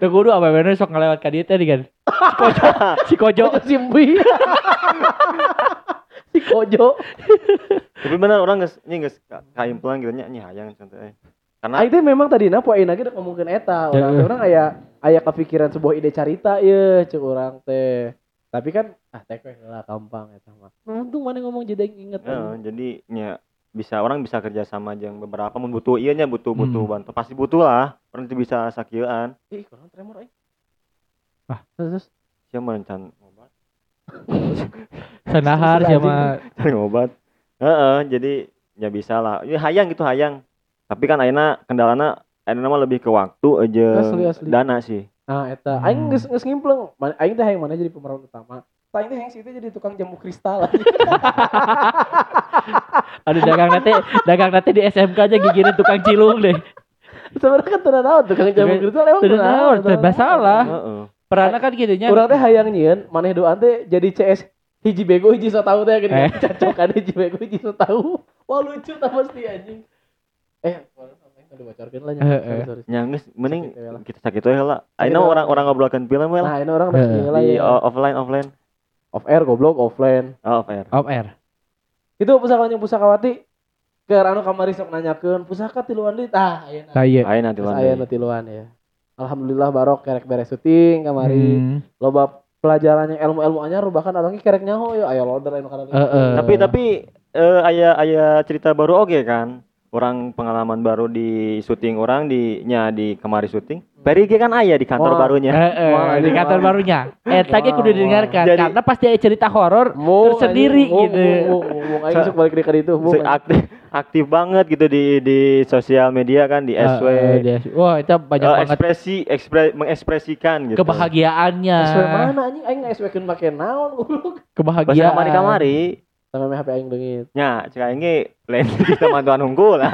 Tuh kudu apa bener sok ngelewat ka dieu teh kan. Si Kojo, si Kojo. Simbi. si Kojo. Tapi bener orang geus nya geus ka- kaimplan gitu nya nya hayang contohnya. Karena Aing teh memang tadi na poe lagi udah ngomongkeun eta. Orang teh orang aya aya kepikiran sebuah ide carita ye cek orang teh. Tapi kan ah teh lah gampang eta mah. Untung mana ngomong jadi inget. eh, jadi nya bisa orang bisa kerja sama jeung beberapa mun butuh ieu nya butuh butuh Hmm. bantu pasti butuh lah orang itu bisa sakieuan Ih, kurang tremor aing. Ah. terus terus. siapa merencan obat Sanahar Anjing. sama cari obat Heeh, jadi ya bisa lah ya hayang gitu hayang tapi kan ayeuna kendalana ayeuna mah lebih ke waktu aja Asli, asli. dana sih Nah, eta Hmm. aing geus geus ngimpleng. Aing teh hayang mana jadi pemeran utama. Teh hayang situ jadi tukang jamu kristal. Aduh dagang nanti dagang nanti di SMK aja gigirin tukang cilung deh. Sebenarnya kan teu naon tukang jamu kristal emang teu masalah. naon. Heeh. Perannya kan gitu nya. Urang teh hayang nyieun maneh doan teh jadi CS hiji bego hiji so tahu teh gini. Eh. Cocokan hiji bego hiji so tahu. Wah lucu tah pasti anjing. Eh, Aduh bocorkeun lah nya. Heeh. Sorry, sorry. nya geus mending kita sakit we lah ayeuna lah. orang-orang ngobrolkeun film we lah Nah, ini orang udah segini lah di ya. offline offline Off air goblok offline. oh fair Off air. Itu pusaka yang pusakawati ke anu kamari sok nanyakeun pusaka tiluan deui tah ayeuna. Nah, iya. ayeuna nanti lan ayeuna tiluan ya. Alhamdulillah barok kerek beres syuting kamari. Hmm. Loba pelajarannya ilmu-ilmu anyar bahkan orangnya kerek nyaho yo aya loader anu kana. Heeh. tapi tapi eh, aya aya cerita baru oke kan orang pengalaman baru di syuting orang di nya di kemari syuting Ge kan aya di kantor Wah. barunya Heeh, Wah, di ini kantor wah. barunya. Ge Wah, kudu didengarkan Jadi- karena pasti ada cerita horor tersendiri gitu. mung, mung, mung. Aing sok balik ke itu. Se- aktif aktif banget gitu di di sosial media kan di SW Heeh, dia- Wah, itu banyak Eh, banget ekspresi ekspre, mengekspresikan gitu kebahagiaannya. SW mana anjing aing SW-keun make naon. Pas Kebahagiaan. kamari kamari Sama HP aing leungit. nya cek aing ge lain kita mantuan unggul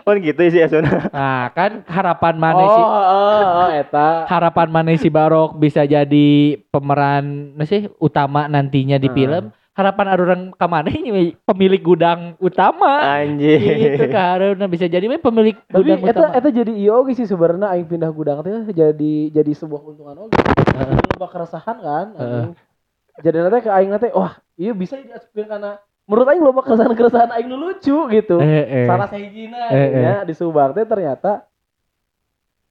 kan gitu sih Asuna Nah, kan harapan mana Oh, sih? oh, oh, eta. Harapan mana si Barok bisa jadi pemeran sih utama nantinya di Hmm. film. Harapan orang kamane ini pemilik gudang utama. anjing Gitu karena bisa jadi pemilik Tapi gudang eta utama. eta jadi iya oge sih sebenarnya aing pindah gudang teh jadi jadi sebuah keuntungan oge. Heeh. Loba keresahan kan. Heeh. anjing. Jadi nanti ke aing nanti wah, iya bisa diasupkeun karena menurut aing loba keresahan-keresahan aing nu lucu gitu. Eh, eh. Salah sahijina Eh, eh. ya di Subang teh ternyata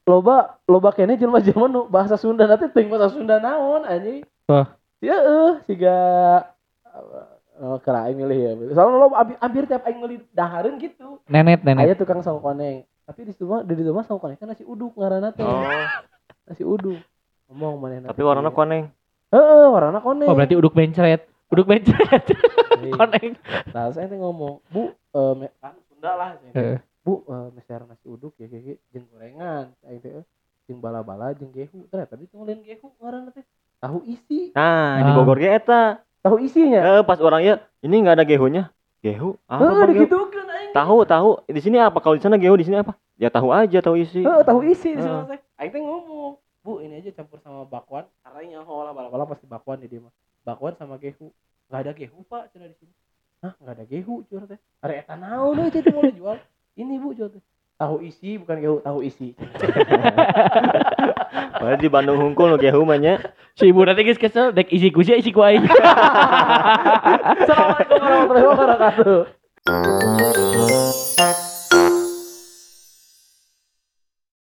loba loba kene jelema-jelema nu bahasa Sunda nanti teuing bahasa Sunda naon anjing. Wah. Ya eh siga Oh, kira aing milih ya. Soalnya lo hampir, hampir tiap aing milih dahareun gitu. Nenet nenet. Aya tukang sawo koneng. Tapi di rumah di rumah sawo koneng kan nasi uduk ngaranna teh. oh Nasi uduk. Ngomong manehna. tapi warna koneng Heeh, warna koneng. Oh berarti uduk bencret. Uduk bencret. Iya. Koneng. Nah, saya teh ngomong, "Bu, eh me- kan Sunda lah." Heeh. Bu, eh meser nasi uduk ya kayak jeung gorengan. Teh eh, jeung bala-bala jeung gehu. Ternyata di lain gehu ngaranna teh. Tahu isi, nah di Ah. Bogor ge eta tahu isinya. eh, pas orangnya ini nggak ada gehunya gehu apa Heeh, Bang, gehu? digitukeun aing. tahu tahu di sini apa kalau di sana gehu di sini apa ya tahu aja tahu isi Heeh, tahu isi di sana teh. Aing teh ngomong, "Bu, ini aja campur sama bakwan." Karena nyaho lah bala-bala pasti bakwan di dia mah. Bakwan sama gehu. Enggak ada gehu, Pak, cenah di sini. Hah, enggak ada gehu, curah teh. Are eta naon euy teh mau dijual. Ini, Bu, curah teh. Tahu isi bukan gehu, tahu isi. Padahal di Bandung hungkul nu gehu mah nya Si ibu nanti guys kesel dek isi kusia isi ku aing. Assalamualaikum warahmatullahi wabarakatuh.